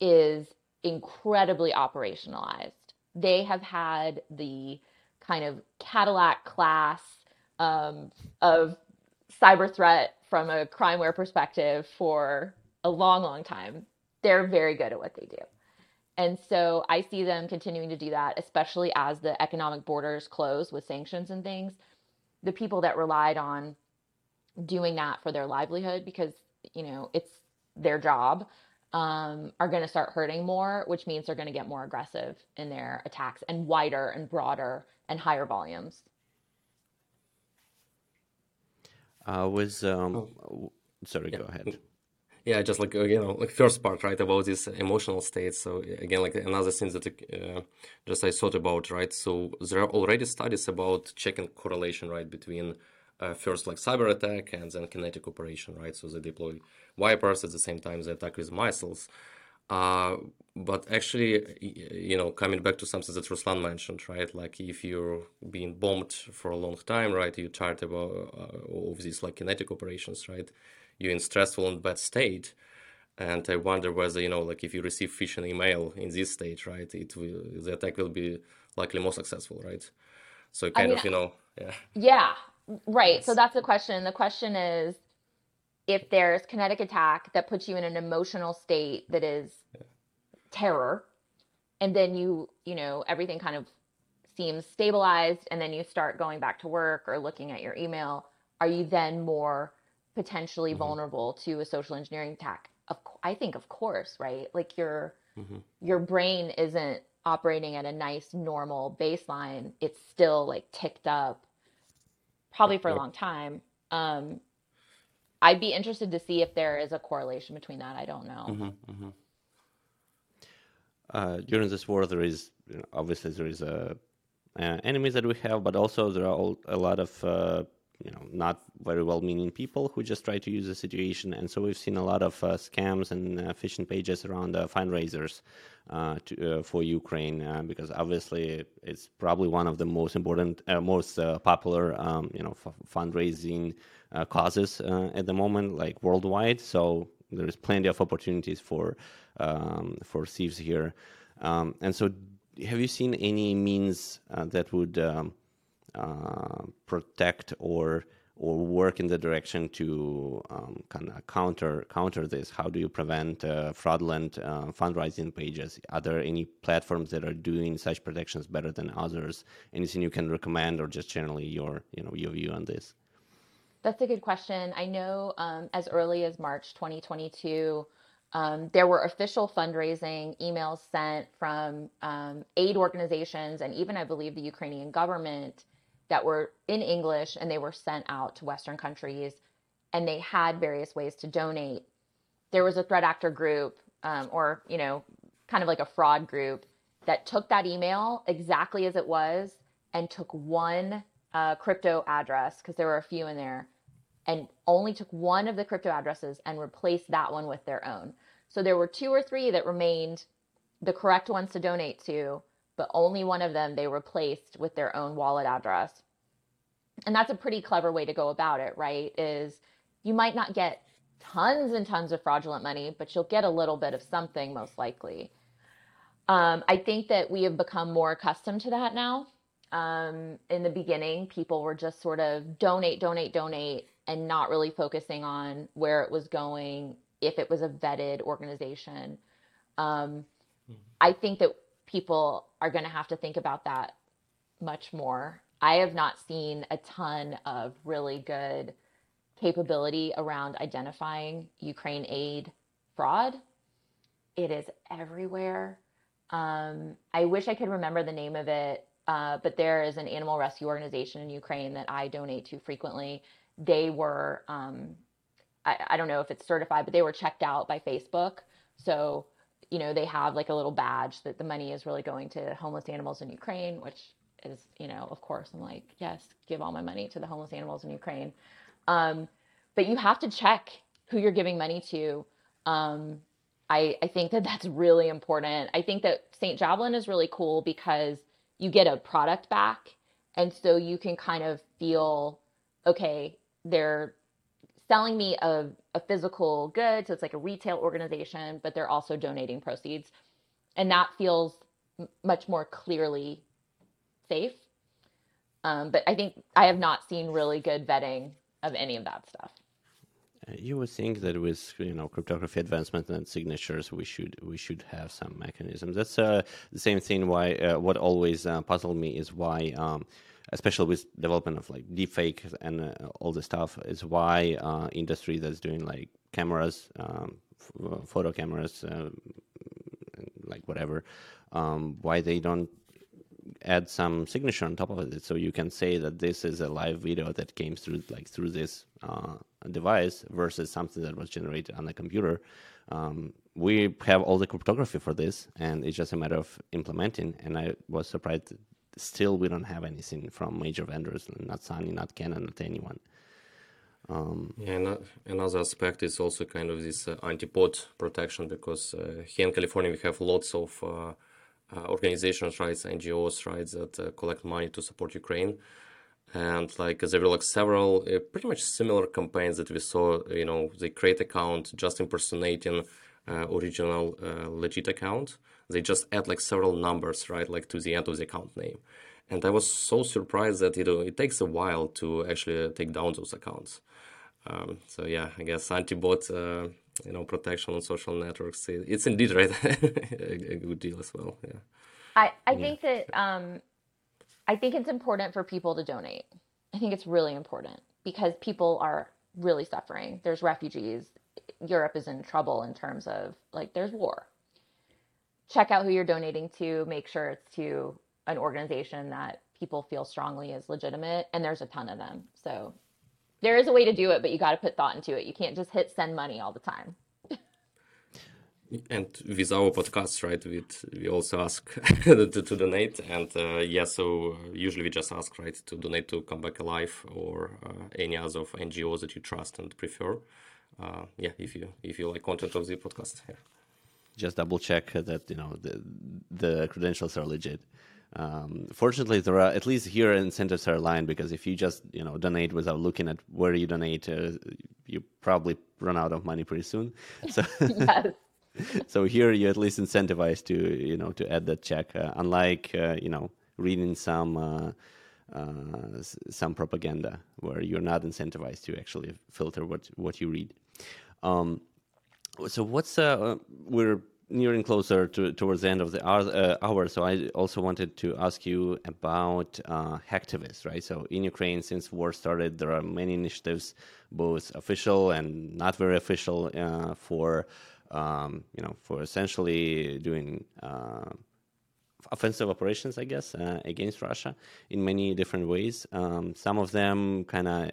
is incredibly operationalized. They have had the kind of Cadillac class um, of cyber threat from a crimeware perspective for a long, long time. They're very good at what they do. And so I see them continuing to do that, especially as the economic borders close with sanctions and things. The people that relied on doing that for their livelihood because, you know, it's their job, um, are going to start hurting more, which means they're going to get more aggressive in their attacks and wider and broader and higher volumes. Uh, was um, oh. sorry, yeah. go ahead yeah just like you know like first part right about this emotional state so again like another thing that uh, just i thought about right so there are already studies about checking correlation right between uh, first like cyber attack and then kinetic operation right so they deploy wipers at the same time they attack with missiles uh, but actually, you know, coming back to something that Ruslan mentioned, right? Like if you're being bombed for a long time, right? You're tired about uh, of these like kinetic operations, right? You're in stressful and bad state and i wonder whether you know like if you receive phishing email in this state right it will the attack will be likely more successful right so kind I mean, of you know yeah yeah right yes. so that's the question the question is if there's kinetic attack that puts you in an emotional state that is yeah. terror and then you you know everything kind of seems stabilized and then you start going back to work or looking at your email are you then more potentially mm-hmm. vulnerable to a social engineering attack of i think of course right? Like your mm-hmm. your brain isn't operating at a nice normal baseline. It's still like ticked up probably for a long time. Um i'd be interested to see if there is a correlation between that. I don't know. Mm-hmm, mm-hmm. uh, during this war there is you know, obviously there is a uh, enemies that we have but also there are all, a lot of uh, you know not very well-meaning people who just try to use the situation. And so we've seen a lot of uh, scams and uh, phishing pages around uh, fundraisers uh, to, uh, for Ukraine uh, because obviously it's probably one of the most important most popular um, you know f- fundraising causes at the moment like worldwide. So there's plenty of opportunities for um, for thieves here. Um, and so have you seen any means that would um, uh, protect or or work in the direction to um, kind of counter counter this? How do you prevent uh, fraudulent uh, fundraising pages? Are there any platforms that are doing such protections better than others? Anything you can recommend, or just generally your you know your view on this? That's a good question. I know um, as early as March 2022. Um, there were official fundraising emails sent from um, aid organizations and even, I believe, the Ukrainian government that were in English and they were sent out to Western countries and they had various ways to donate. There was a threat actor group um, or, you know, kind of like a fraud group that took that email exactly as it was and took one uh, crypto address because there were a few in there and only took one of the crypto addresses and replaced that one with their own. So there were two or three that remained the correct ones to donate to, but only one of them they replaced with their own wallet address. And that's a pretty clever way to go about it, right? Is you might not get tons and tons of fraudulent money, but you'll get a little bit of something most likely. Um, I think that we have become more accustomed to that now. Um, in the beginning, people were just sort of donate, donate, donate, and not really focusing on where it was going, if it was a vetted organization. Um, mm-hmm. I think that people are going to have to think about that much more. I have not seen a ton of really good capability around identifying Ukraine aid fraud. It is everywhere. Um, I wish I could remember the name of it, uh, but there is an animal rescue organization in Ukraine that I donate to frequently. They were, um, I, I don't know if it's certified, but they were checked out by Facebook. So, you know, they have like a little badge that the money is really going to homeless animals in Ukraine, which is, you know, of course, I'm like, yes, give all my money to the homeless animals in Ukraine. Um, but you have to check who you're giving money to. Um, I, I think that that's really important. I think that St. Javelin is really cool because you get a product back. And so you can kind of feel, okay, they're selling me a, a physical good. So it's like a retail organization, but they're also donating proceeds. And that feels m- much more clearly safe. Um, but I think I have not seen really good vetting of any of that stuff. Uh, you would think that with you know cryptography advancement and signatures, we should we should have some mechanism. That's uh, the same thing. Why uh, what always uh, puzzled me is why, um, especially with development of like deepfake and uh, all the stuff, is why uh, industry that's doing like cameras, um, f- photo cameras, like whatever, um, why they don't add some signature on top of it, so you can say that this is a live video that came through like through this uh, device versus something that was generated on a computer. Um, we have all the cryptography for this, and it's just a matter of implementing. And I was surprised still we don't have anything from major vendors, not Sony, not Canon, not anyone. Um, yeah, and another aspect is also kind of this uh, anti-bot protection because uh, here in California we have lots of uh, uh, organizations, right, NGOs, right, that uh, collect money to support Ukraine. And like there were like several uh, pretty much similar campaigns that we saw. You know, they create account just impersonating original legit account. They just add like several numbers, right, like to the end of the account name. And I was so surprised that you know it takes a while to actually take down those accounts. Um, so yeah, I guess anti-bot uh, you know protection on social networks it's indeed right a, good deal as well yeah i i yeah. think that um i think it's important for people to donate i think it's really important because people are really suffering there's refugees europe is in trouble in terms of like there's war check out who you're donating to make sure it's to an organization that people feel strongly is legitimate and there's a ton of them so there is a way to do it, but you got to put thought into it. You can't just hit send money all the time. and with our podcast, right, we we also ask to, to, donate, and uh, yeah, so usually we just ask, right, to donate to Come Back Alive or uh, any other of NGOs that you trust and prefer. Uh, yeah, if you if you like content of the podcast, yeah. Just double check that you know the the credentials are legit. Um, fortunately, there are at least here incentives are aligned because if you just you know donate without looking at where you donate, uh, you probably run out of money pretty soon. So so here you at least incentivized to you know to add that check, uh, unlike uh, you know reading some. Uh, uh, some propaganda where you're not incentivized to actually filter what what you read. Um, so what's uh, we're nearing closer to, towards the end of the hour, uh, hour, so I also wanted to ask you about uh, hacktivists, right? So in Ukraine, since war started, there are many initiatives, both official and not very official, uh, for um, you know, for essentially doing uh, offensive operations, I guess, uh, against Russia in many different ways. Um, some of them kind of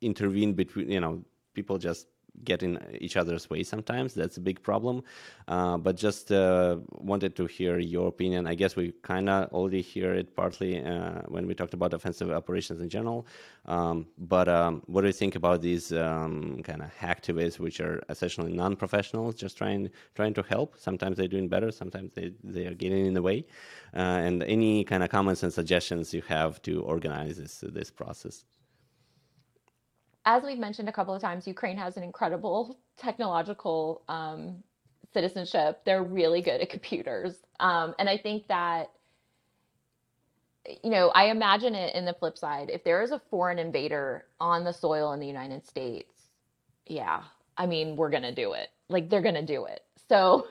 intervene between, you know, people just get in each other's way sometimes. That's a big problem. Uh, but just uh, wanted to hear your opinion. I guess we kind of already hear it partly uh, when we talked about offensive operations in general. Um, but um, what do you think about these um, kind of hacktivists, which are essentially non-professionals, just trying trying to help? Sometimes they're doing better. Sometimes they they are getting in the way. Uh, and any kind of comments and suggestions you have to organize this this process? As we've mentioned a couple of times, Ukraine has an incredible technological um, citizenship. They're really good at computers. Um, and I think that, you know, I imagine it in the flip side. If there is a foreign invader on the soil in the United States, yeah, I mean, we're going to do it. Like, they're going to do it. So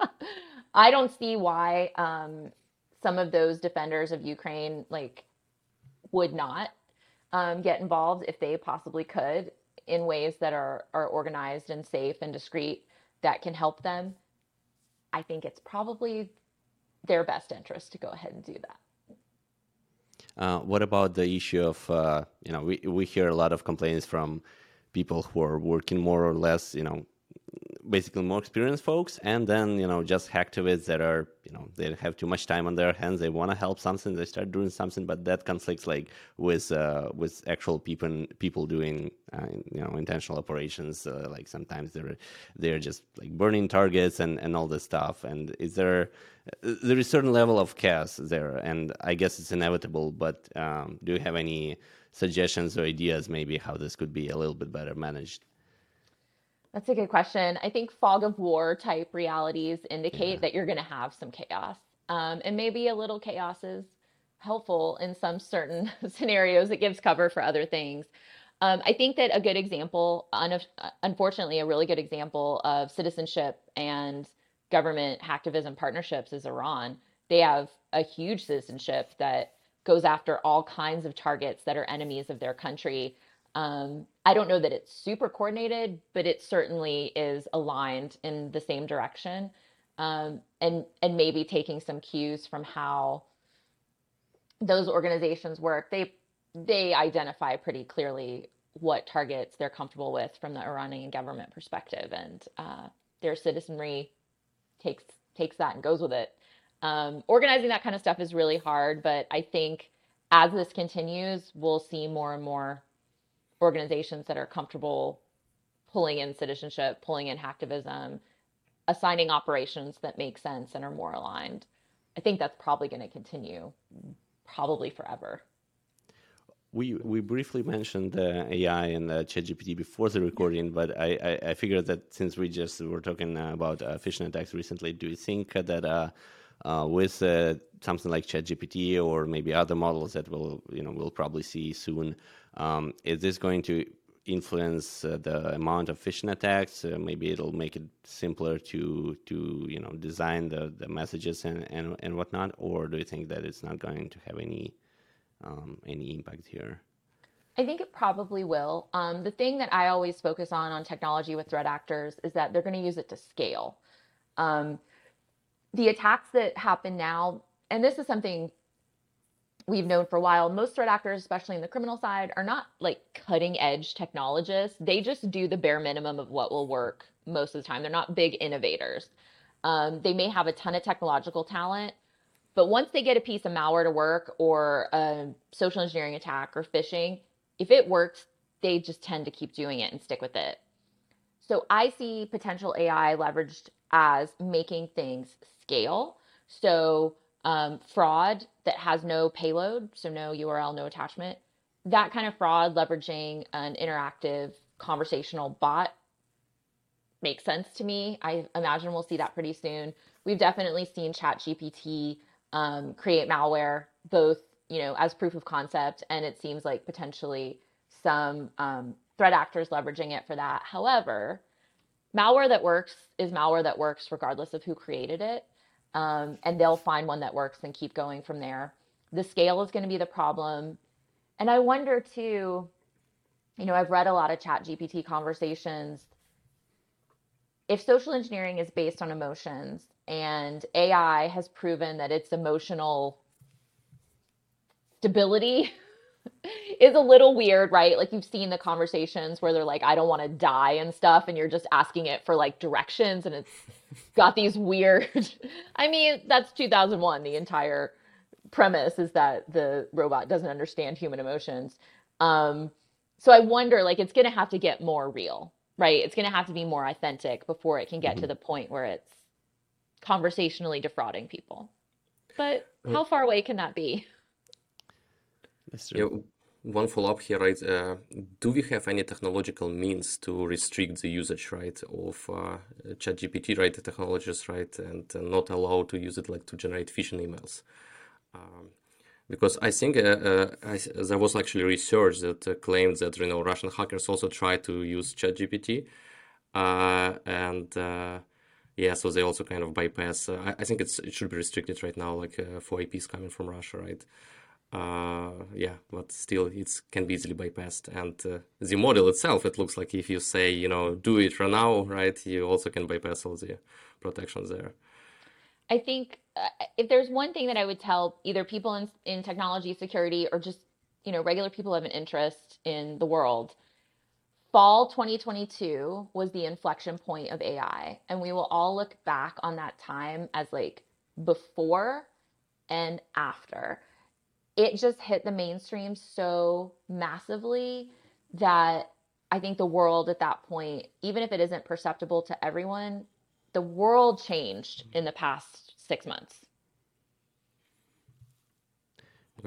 I don't see why um, some of those defenders of Ukraine, like, would not um, get involved if they possibly could in ways that are, are organized and safe and discreet that can help them, I think it's probably their best interest to go ahead and do that. Uh, what about the issue of uh, you know we we hear a lot of complaints from people who are working more or less you know basically more experienced folks and then you know just hacktivists that are you know they have too much time on their hands. They want to help something. They start doing something but that conflicts like with uh, with actual people people doing uh, you know intentional operations. Uh, like sometimes they're they're just like burning targets and and all this stuff. And is there there is certain level of chaos there and i guess it's inevitable but um, do you have any suggestions or ideas maybe how this could be a little bit better managed that's a good question. I think fog of war type realities indicate yeah. that you're going to have some chaos. Um, and maybe a little chaos is helpful in some certain scenarios. It gives cover for other things. Um, I think that a good example, un- unfortunately, a really good example of citizenship and government hacktivism partnerships is Iran. They have a huge citizenship that goes after all kinds of targets that are enemies of their country um, I don't know that it's super coordinated, but it certainly is aligned in the same direction, um, and and maybe taking some cues from how those organizations work. They they identify pretty clearly what targets they're comfortable with from the Iranian government perspective, and uh, their citizenry takes takes that and goes with it. Um, organizing that kind of stuff is really hard, but I think as this continues, we'll see more and more organizations that are comfortable pulling in citizenship, pulling in hacktivism, assigning operations that make sense and are more aligned. I think that's probably going to continue probably forever. We we briefly mentioned uh, AI and uh, ChatGPT before the recording, but I, I, I figured that since we just were talking about uh, phishing attacks recently, do you think that uh, uh, with uh, something like ChatGPT or maybe other models that we'll you know we'll probably see soon, um, is this going to influence uh, the amount of phishing attacks? Uh, maybe it'll make it simpler to to you know design the, the messages and, and and whatnot, or do you think that it's not going to have any um, any impact here? I think it probably will. Um, the thing that I always focus on on technology with threat actors is that they're going to use it to scale. Um, the attacks that happen now, and this is something we've known for a while most threat actors especially in the criminal side are not like cutting edge technologists. They just do the bare minimum of what will work most of the time. They're not big innovators. Um, they may have a ton of technological talent but once they get a piece of malware to work or a social engineering attack or phishing if it works they just tend to keep doing it and stick with it. So i see potential ai leveraged as making things scale. So um, fraud that has no payload, so no URL, no attachment. That kind of fraud leveraging an interactive conversational bot makes sense to me. I imagine we'll see that pretty soon. We've definitely seen ChatGPT um, create malware, both you know as proof of concept, and it seems like potentially some um, threat actors leveraging it for that. However, malware that works is malware that works regardless of who created it um, and they'll find one that works and keep going from there. The scale is going to be the problem. And I wonder too, you know, I've read a lot of chat GPT conversations. If social engineering is based on emotions and AI has proven that its emotional stability is a little weird, right? Like you've seen the conversations where they're like, I don't want to die and stuff, and you're just asking it for like directions, and it's got these weird. I mean, that's 2001. The entire premise is that the robot doesn't understand human emotions. Um, so I wonder, like, it's going to have to get more real, right? It's going to have to be more authentic before it can get mm-hmm. to the point where it's conversationally defrauding people. But how far away can that be? That's true. Yeah, one follow up here, right? Uh, do we have any technological means to restrict the usage, right, of uh, ChatGPT, right, the technologies, right, and uh, not allow to use it like to generate phishing emails? Um, because I think uh, uh, I, there was actually research that uh, claimed that you know Russian hackers also try to use ChatGPT, and yeah, so they also kind of bypass. I, I, think it's it should be restricted right now, like for IPs coming from Russia, right? Uh, yeah, but still it can be easily bypassed. And uh, the model itself, it looks like if you say, you know, do it for now, right, you also can bypass all the protections there. I think uh, if there's one thing that I would tell either people in, in technology security or just, you know, regular people have an interest in the world, fall 2022 was the inflection point of AI. And we will all look back on that time as like before and after it just hit the mainstream so massively that I think the world at that point, even if it isn't perceptible to everyone, the world changed in the past six months.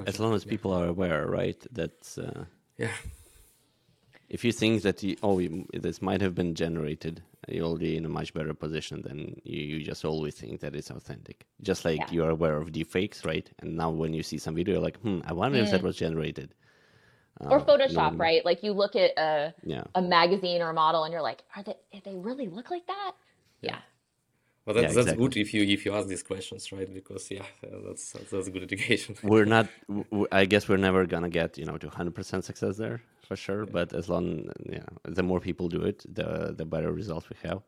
As long as people are aware, right? That uh, yeah. If you think that you, oh, this might have been generated, you'll be in a much better position than you, you just always think that it's authentic. Just like yeah. you're aware of deepfakes, right? And now when you see some video, you're like, hmm, I wonder mm. if that mm. was generated. or uh, Photoshop, right? Like you look at a yeah. a magazine or a model, and you're like, are they? they really look like that? Yeah. yeah. Well, that's, yeah, that's exactly. good if you if you ask these questions, right? Because yeah, that's that's, that's good education. we're not. I guess we're never gonna get you know to 100 percent success there for sure. Yeah. But as long yeah, the more people do it, the the better results we have.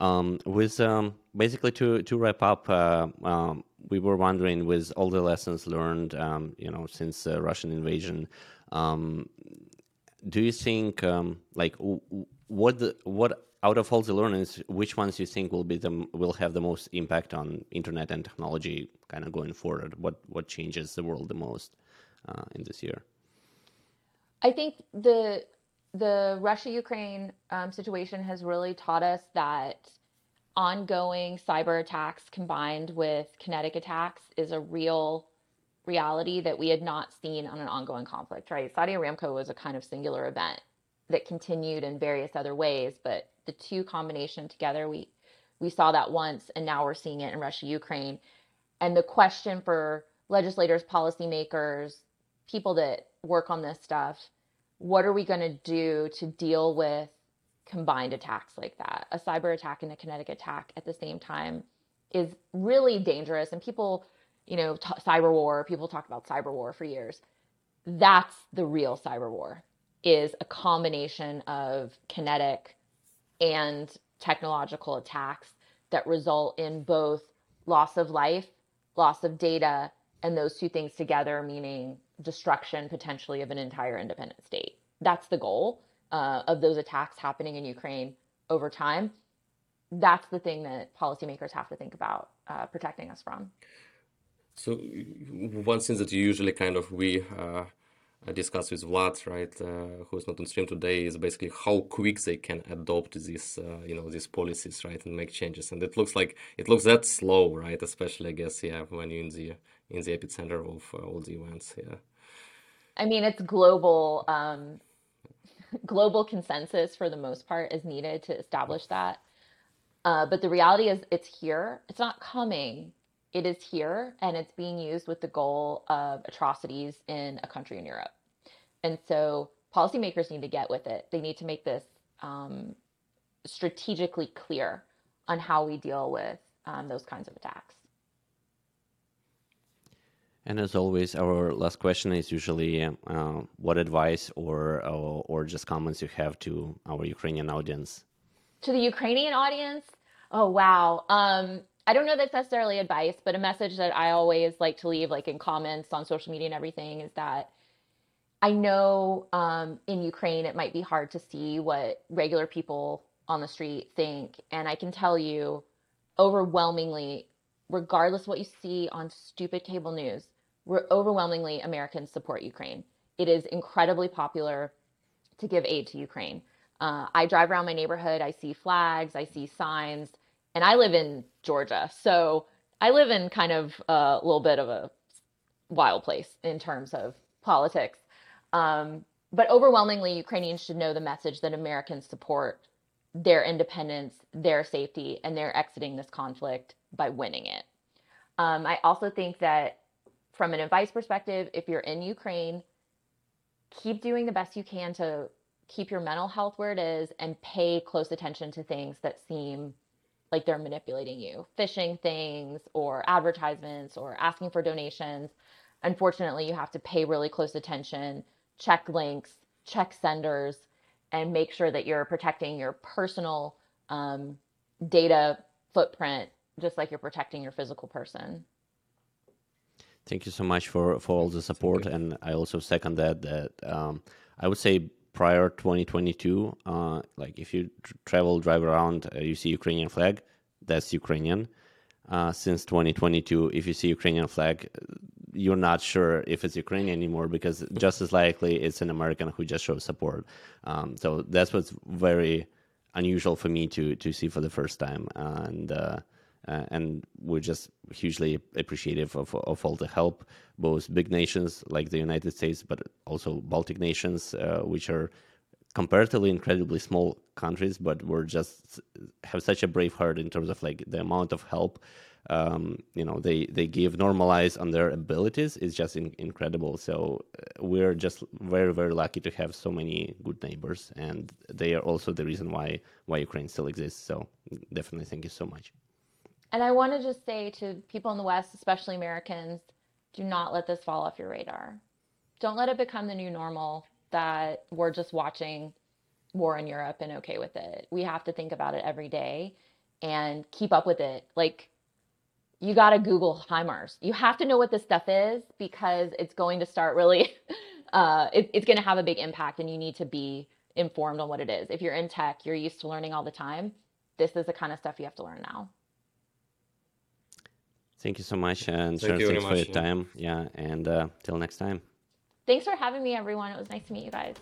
Um, with um, basically to to wrap up, uh, um, we were wondering with all the lessons learned, um, you know, since the Russian invasion, um, do you think um, like what the, what out of all the learnings, which ones you think will be the will have the most impact on internet and technology kind of going forward? What what changes the world the most uh, in this year? I think the the Russia Ukraine um, situation has really taught us that ongoing cyber attacks combined with kinetic attacks is a real reality that we had not seen on an ongoing conflict. Right, Saudi Aramco was a kind of singular event that continued in various other ways, but the two combination together, we we saw that once, and now we're seeing it in Russia Ukraine. And the question for legislators, policymakers, people that work on this stuff, what are we going to do to deal with combined attacks like that? A cyber attack and a kinetic attack at the same time is really dangerous. And people, you know, t- cyber war, people talk about cyber war for years. That's the real cyber war is a combination of kinetic and technological attacks that result in both loss of life, loss of data, and those two things together, meaning destruction potentially of an entire independent state. That's the goal uh, of those attacks happening in Ukraine over time. That's the thing that policymakers have to think about uh, protecting us from. So, one thing that you usually kind of we uh, I discussed with Vlad, right, uh, who's not on stream today, is basically how quick they can adopt these, uh, you know, these policies, right, and make changes. And it looks like it looks that slow, right? Especially, I guess, yeah, when you're in the in the epicenter of uh, all the events, yeah. I mean, it's global. Um, global consensus for the most part is needed to establish that. Uh, but the reality is, it's here. It's not coming it is here and it's being used with the goal of atrocities in a country in Europe. And so policymakers need to get with it. They need to make this um, strategically clear on how we deal with um, those kinds of attacks. And as always, our last question is usually uh, what advice or, or, or just comments you have to our Ukrainian audience. To the Ukrainian audience, oh wow. Um, I don't know that's necessarily advice, but a message that I always like to leave, like in comments on social media and everything, is that I know um, in Ukraine it might be hard to see what regular people on the street think. And I can tell you overwhelmingly, regardless what you see on stupid cable news, overwhelmingly Americans support Ukraine. It is incredibly popular to give aid to Ukraine. Uh, I drive around my neighborhood, I see flags, I see signs and I live in Georgia. So I live in kind of a little bit of a wild place in terms of politics. Um, but overwhelmingly, Ukrainians should know the message that Americans support their independence, their safety, and they're exiting this conflict by winning it. Um, I also think that from an advice perspective, if you're in Ukraine, keep doing the best you can to keep your mental health where it is and pay close attention to things that seem like they're manipulating you, phishing things or advertisements or asking for donations. Unfortunately, you have to pay really close attention, check links, check senders, and make sure that you're protecting your personal um, data footprint just like you're protecting your physical person. Thank you so much for, for all the support, and I also second that. That um, I would say prior 2022, uh, like if you tr- travel, drive around, uh, you see Ukrainian flag, that's Ukrainian. Uh, since 2022, if you see Ukrainian flag, you're not sure if it's Ukrainian anymore because just as likely it's an American who just shows support. Um, so that's what's very unusual for me to to see for the first time, and uh, and we're just hugely appreciative of, of all the help, both big nations like the United States, but also Baltic nations, uh, which are comparatively incredibly small countries, but we're just have such a brave heart in terms of like the amount of help. Um, you know, they they give normalize on their abilities is just in, incredible. So uh, we're just very very lucky to have so many good neighbors, and they are also the reason why why Ukraine still exists. So definitely, thank you so much. And I want to just say to people in the West, especially Americans, do not let this fall off your radar. Don't let it become the new normal that we're just watching war in Europe and okay with it. We have to think about it every day and keep up with it. Like, you got to Google HIMARS. You have to know what this stuff is because it's going to start really, uh, it, it's going to have a big impact and you need to be informed on what it is. If you're in tech, you're used to learning all the time. This is the kind of stuff you have to learn now. Thank you so much, uh, and Thank thanks for your time. Yeah, and uh, till next time. Thanks for having me, everyone. It was nice to meet you guys.